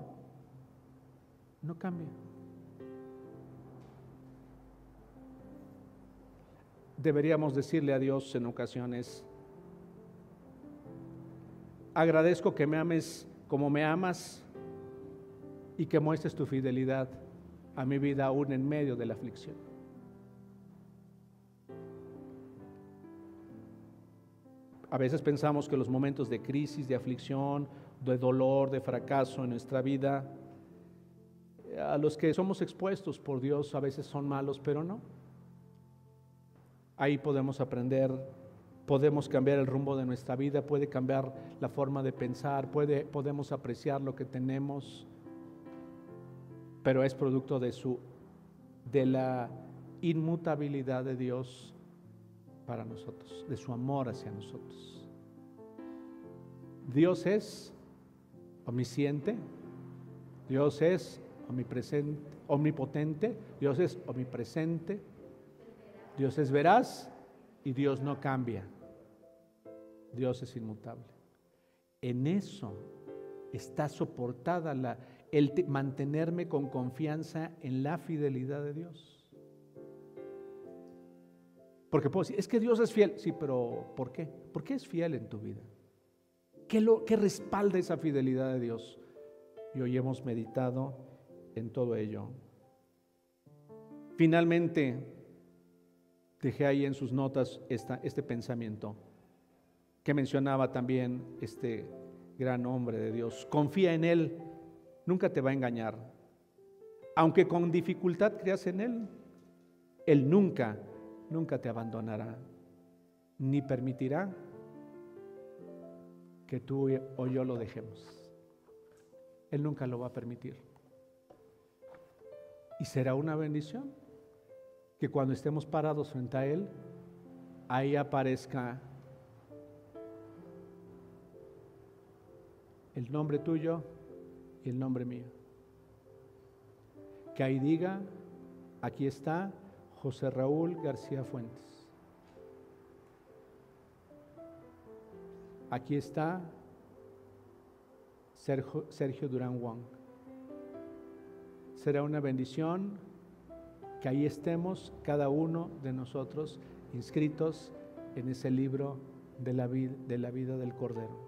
no cambia. Deberíamos decirle a Dios en ocasiones, agradezco que me ames como me amas y que muestres tu fidelidad a mi vida aún en medio de la aflicción. A veces pensamos que los momentos de crisis, de aflicción, de dolor, de fracaso en nuestra vida, a los que somos expuestos por Dios a veces son malos, pero no. Ahí podemos aprender, podemos cambiar el rumbo de nuestra vida, puede cambiar la forma de pensar, puede, podemos apreciar lo que tenemos, pero es producto de su de la inmutabilidad de Dios para nosotros, de su amor hacia nosotros. Dios es omnisciente, Dios es omnipresente, omnipotente, Dios es omnipresente, Dios es veraz y Dios no cambia. Dios es inmutable. En eso está soportada la, el mantenerme con confianza en la fidelidad de Dios. Porque puedo decir, es que Dios es fiel. Sí, pero ¿por qué? ¿Por qué es fiel en tu vida? ¿Qué, lo, qué respalda esa fidelidad de Dios? Y hoy hemos meditado en todo ello. Finalmente, dejé ahí en sus notas esta, este pensamiento que mencionaba también este gran hombre de Dios. Confía en Él, nunca te va a engañar. Aunque con dificultad creas en Él, Él nunca, nunca te abandonará, ni permitirá que tú o yo lo dejemos. Él nunca lo va a permitir. Y será una bendición que cuando estemos parados frente a Él, ahí aparezca el nombre tuyo y el nombre mío. Que ahí diga, aquí está José Raúl García Fuentes. Aquí está Sergio, Durán Wong. Será una bendición que ahí estemos cada uno de nosotros inscritos en ese libro de la, de la vida del Cordero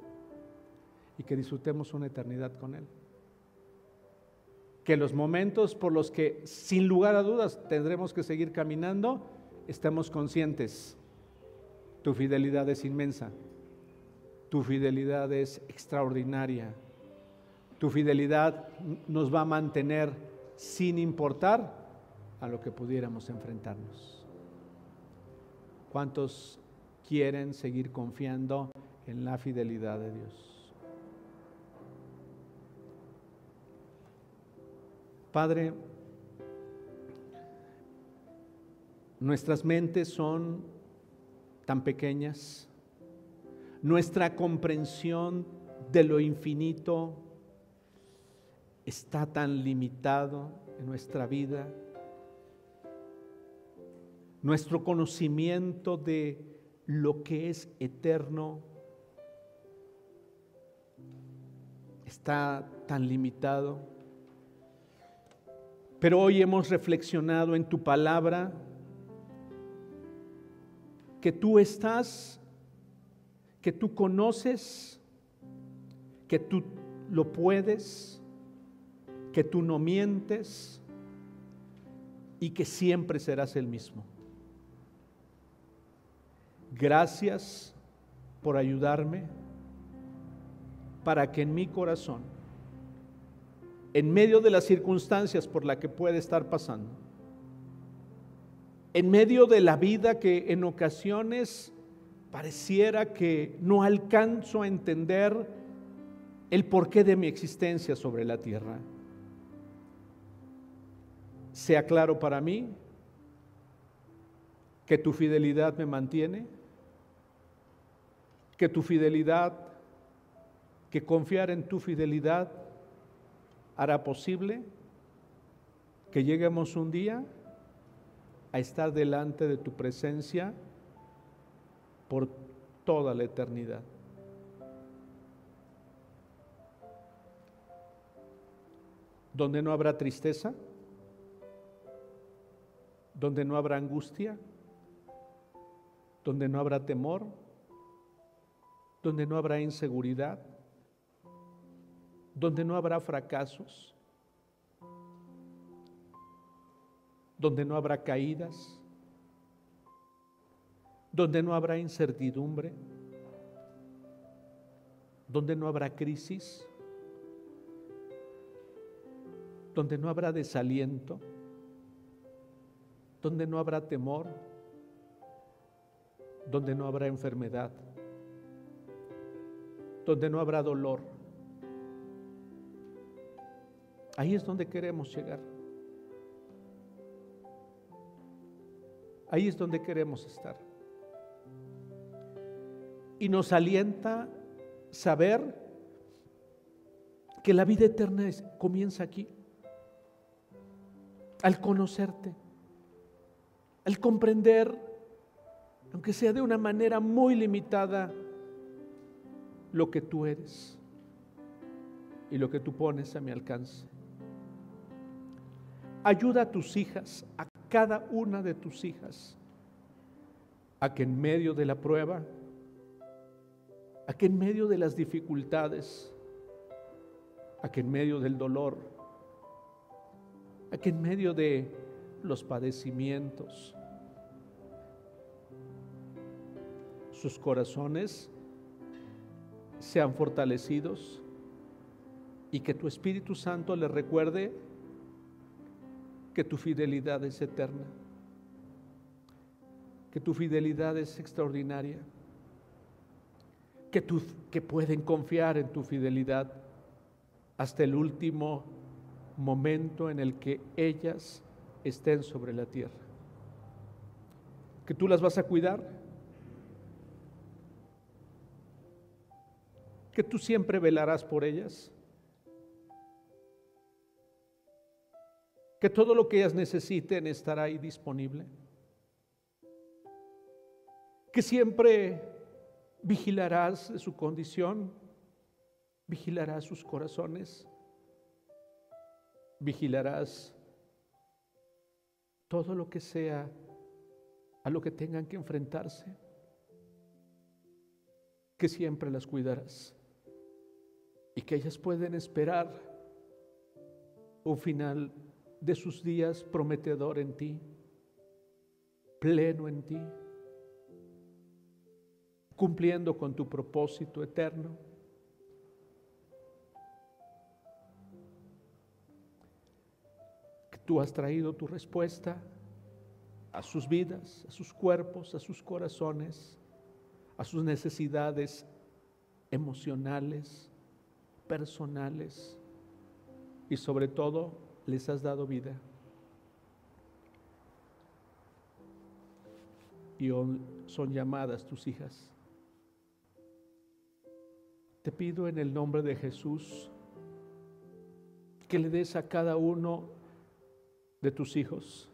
y que disfrutemos una eternidad con Él. Que los momentos por los que sin lugar a dudas tendremos que seguir caminando, estemos conscientes. Tu fidelidad es inmensa, tu fidelidad es extraordinaria, tu fidelidad nos va a mantener sin importar a lo que pudiéramos enfrentarnos. ¿Cuántos quieren seguir confiando en la fidelidad de Dios? Padre, nuestras mentes son tan pequeñas, nuestra comprensión de lo infinito está tan limitado en nuestra vida, nuestro conocimiento de lo que es eterno está tan limitado. Pero hoy hemos reflexionado en tu palabra que tú estás, que tú conoces, que tú lo puedes, que tú no mientes y que siempre serás el mismo. Gracias por ayudarme para que en mi corazón, en medio de las circunstancias por las que puede estar pasando, en medio de la vida que en ocasiones pareciera que no alcanzo a entender el porqué de mi existencia sobre la tierra, sea claro para mí que tu fidelidad me mantiene que tu fidelidad, que confiar en tu fidelidad hará posible que lleguemos un día a estar delante de tu presencia por toda la eternidad. Donde no habrá tristeza, donde no habrá angustia, donde no habrá temor, donde no habrá inseguridad, donde no habrá fracasos, donde no habrá caídas, donde no habrá incertidumbre, donde no habrá crisis, donde no habrá desaliento, donde no habrá temor, donde no habrá enfermedad, donde no habrá dolor. Ahí es donde queremos llegar. Ahí es donde queremos estar. Y nos alienta saber que la vida eterna comienza aquí, al conocerte, al comprender, aunque sea de una manera muy limitada, lo que tú eres y lo que tú pones a mi alcance. Ayuda a tus hijas, a cada una de tus hijas, a que en medio de la prueba, a que en medio de las dificultades, a que en medio del dolor, a que en medio de los padecimientos, sus corazones sean fortalecidos y que tu Espíritu Santo les recuerde que tu fidelidad es eterna, que tu fidelidad es extraordinaria, que, que pueden confiar en tu fidelidad hasta el último momento en el que ellas estén sobre la tierra. Que tú las vas a cuidar, que tú siempre velarás por ellas. Que todo lo que ellas necesiten estará ahí disponible, que siempre vigilarás su condición, vigilarás sus corazones, vigilarás todo lo que sea a lo que tengan que enfrentarse, que siempre las cuidarás y que ellas pueden esperar un final de sus días prometedor en ti, pleno en ti, cumpliendo con tu propósito eterno. Tú has traído tu respuesta a sus vidas, a sus cuerpos, a sus corazones, a sus necesidades emocionales, personales y sobre todo les has dado vida. Y son llamadas tus hijas. Te pido en el nombre de Jesús que le des a cada uno de tus hijos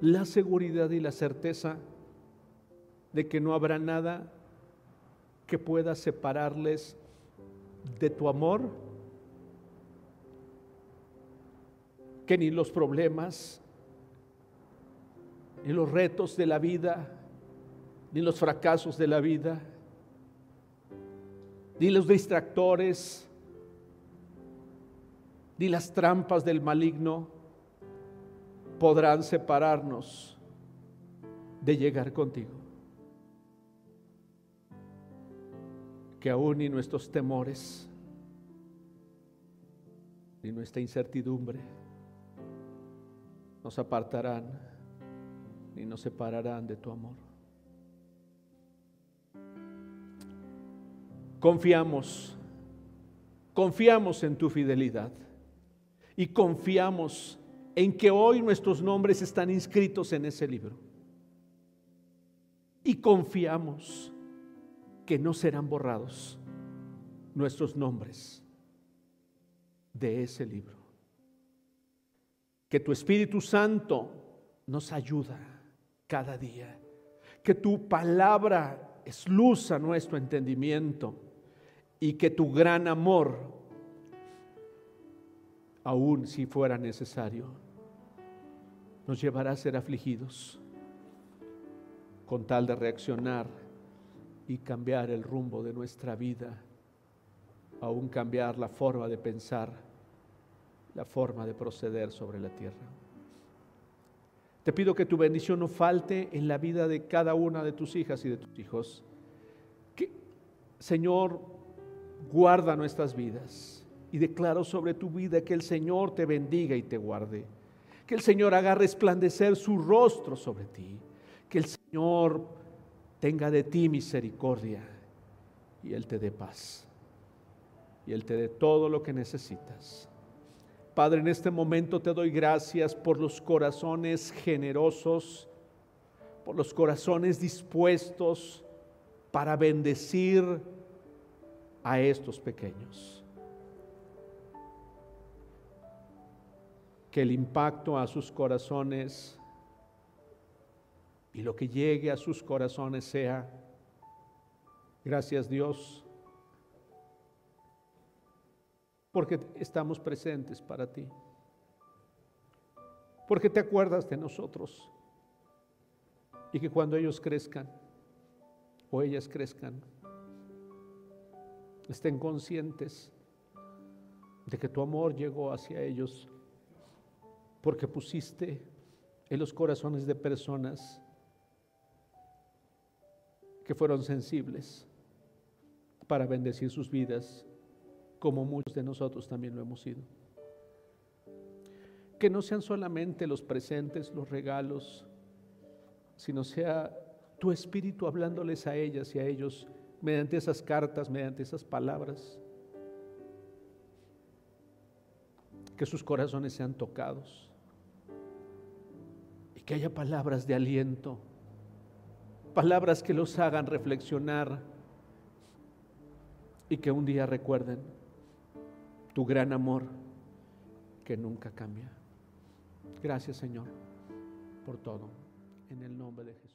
la seguridad y la certeza de que no habrá nada que pueda separarles de tu amor que ni los problemas, ni los retos de la vida, ni los fracasos de la vida, ni los distractores, ni las trampas del maligno podrán separarnos de llegar contigo. Que aún ni nuestros temores, ni nuestra incertidumbre, nos apartarán ni nos separarán de tu amor. Confiamos, confiamos en tu fidelidad y confiamos en que hoy nuestros nombres están inscritos en ese libro. Y confiamos que no serán borrados nuestros nombres de ese libro. Que tu Espíritu Santo nos ayuda cada día, que tu palabra es luz a nuestro entendimiento y que tu gran amor, aun si fuera necesario, nos llevará a ser afligidos, con tal de reaccionar y cambiar el rumbo de nuestra vida, aún cambiar la forma de pensar, la forma de proceder sobre la tierra. Te pido que tu bendición no falte en la vida de cada una de tus hijas y de tus hijos. Que, Señor, guarda nuestras vidas y declaro sobre tu vida que el Señor te bendiga y te guarde. Que el Señor haga resplandecer su rostro sobre ti. Que el Señor tenga de ti misericordia y Él te dé paz. Y Él te dé todo lo que necesitas. Padre, en este momento te doy gracias por los corazones generosos, por los corazones dispuestos para bendecir a estos pequeños. Que el impacto a sus corazones y lo que llegue a sus corazones sea, gracias Dios, porque estamos presentes para ti, porque te acuerdas de nosotros y que cuando ellos crezcan o ellas crezcan, estén conscientes de que tu amor llegó hacia ellos porque pusiste en los corazones de personas que fueron sensibles para bendecir sus vidas, como muchos de nosotros también lo hemos sido. Que no sean solamente los presentes, los regalos, sino sea tu espíritu hablándoles a ellas y a ellos mediante esas cartas, mediante esas palabras. Que sus corazones sean tocados y que haya palabras de aliento palabras que los hagan reflexionar y que un día recuerden tu gran amor que nunca cambia. Gracias Señor por todo, en el nombre de Jesús.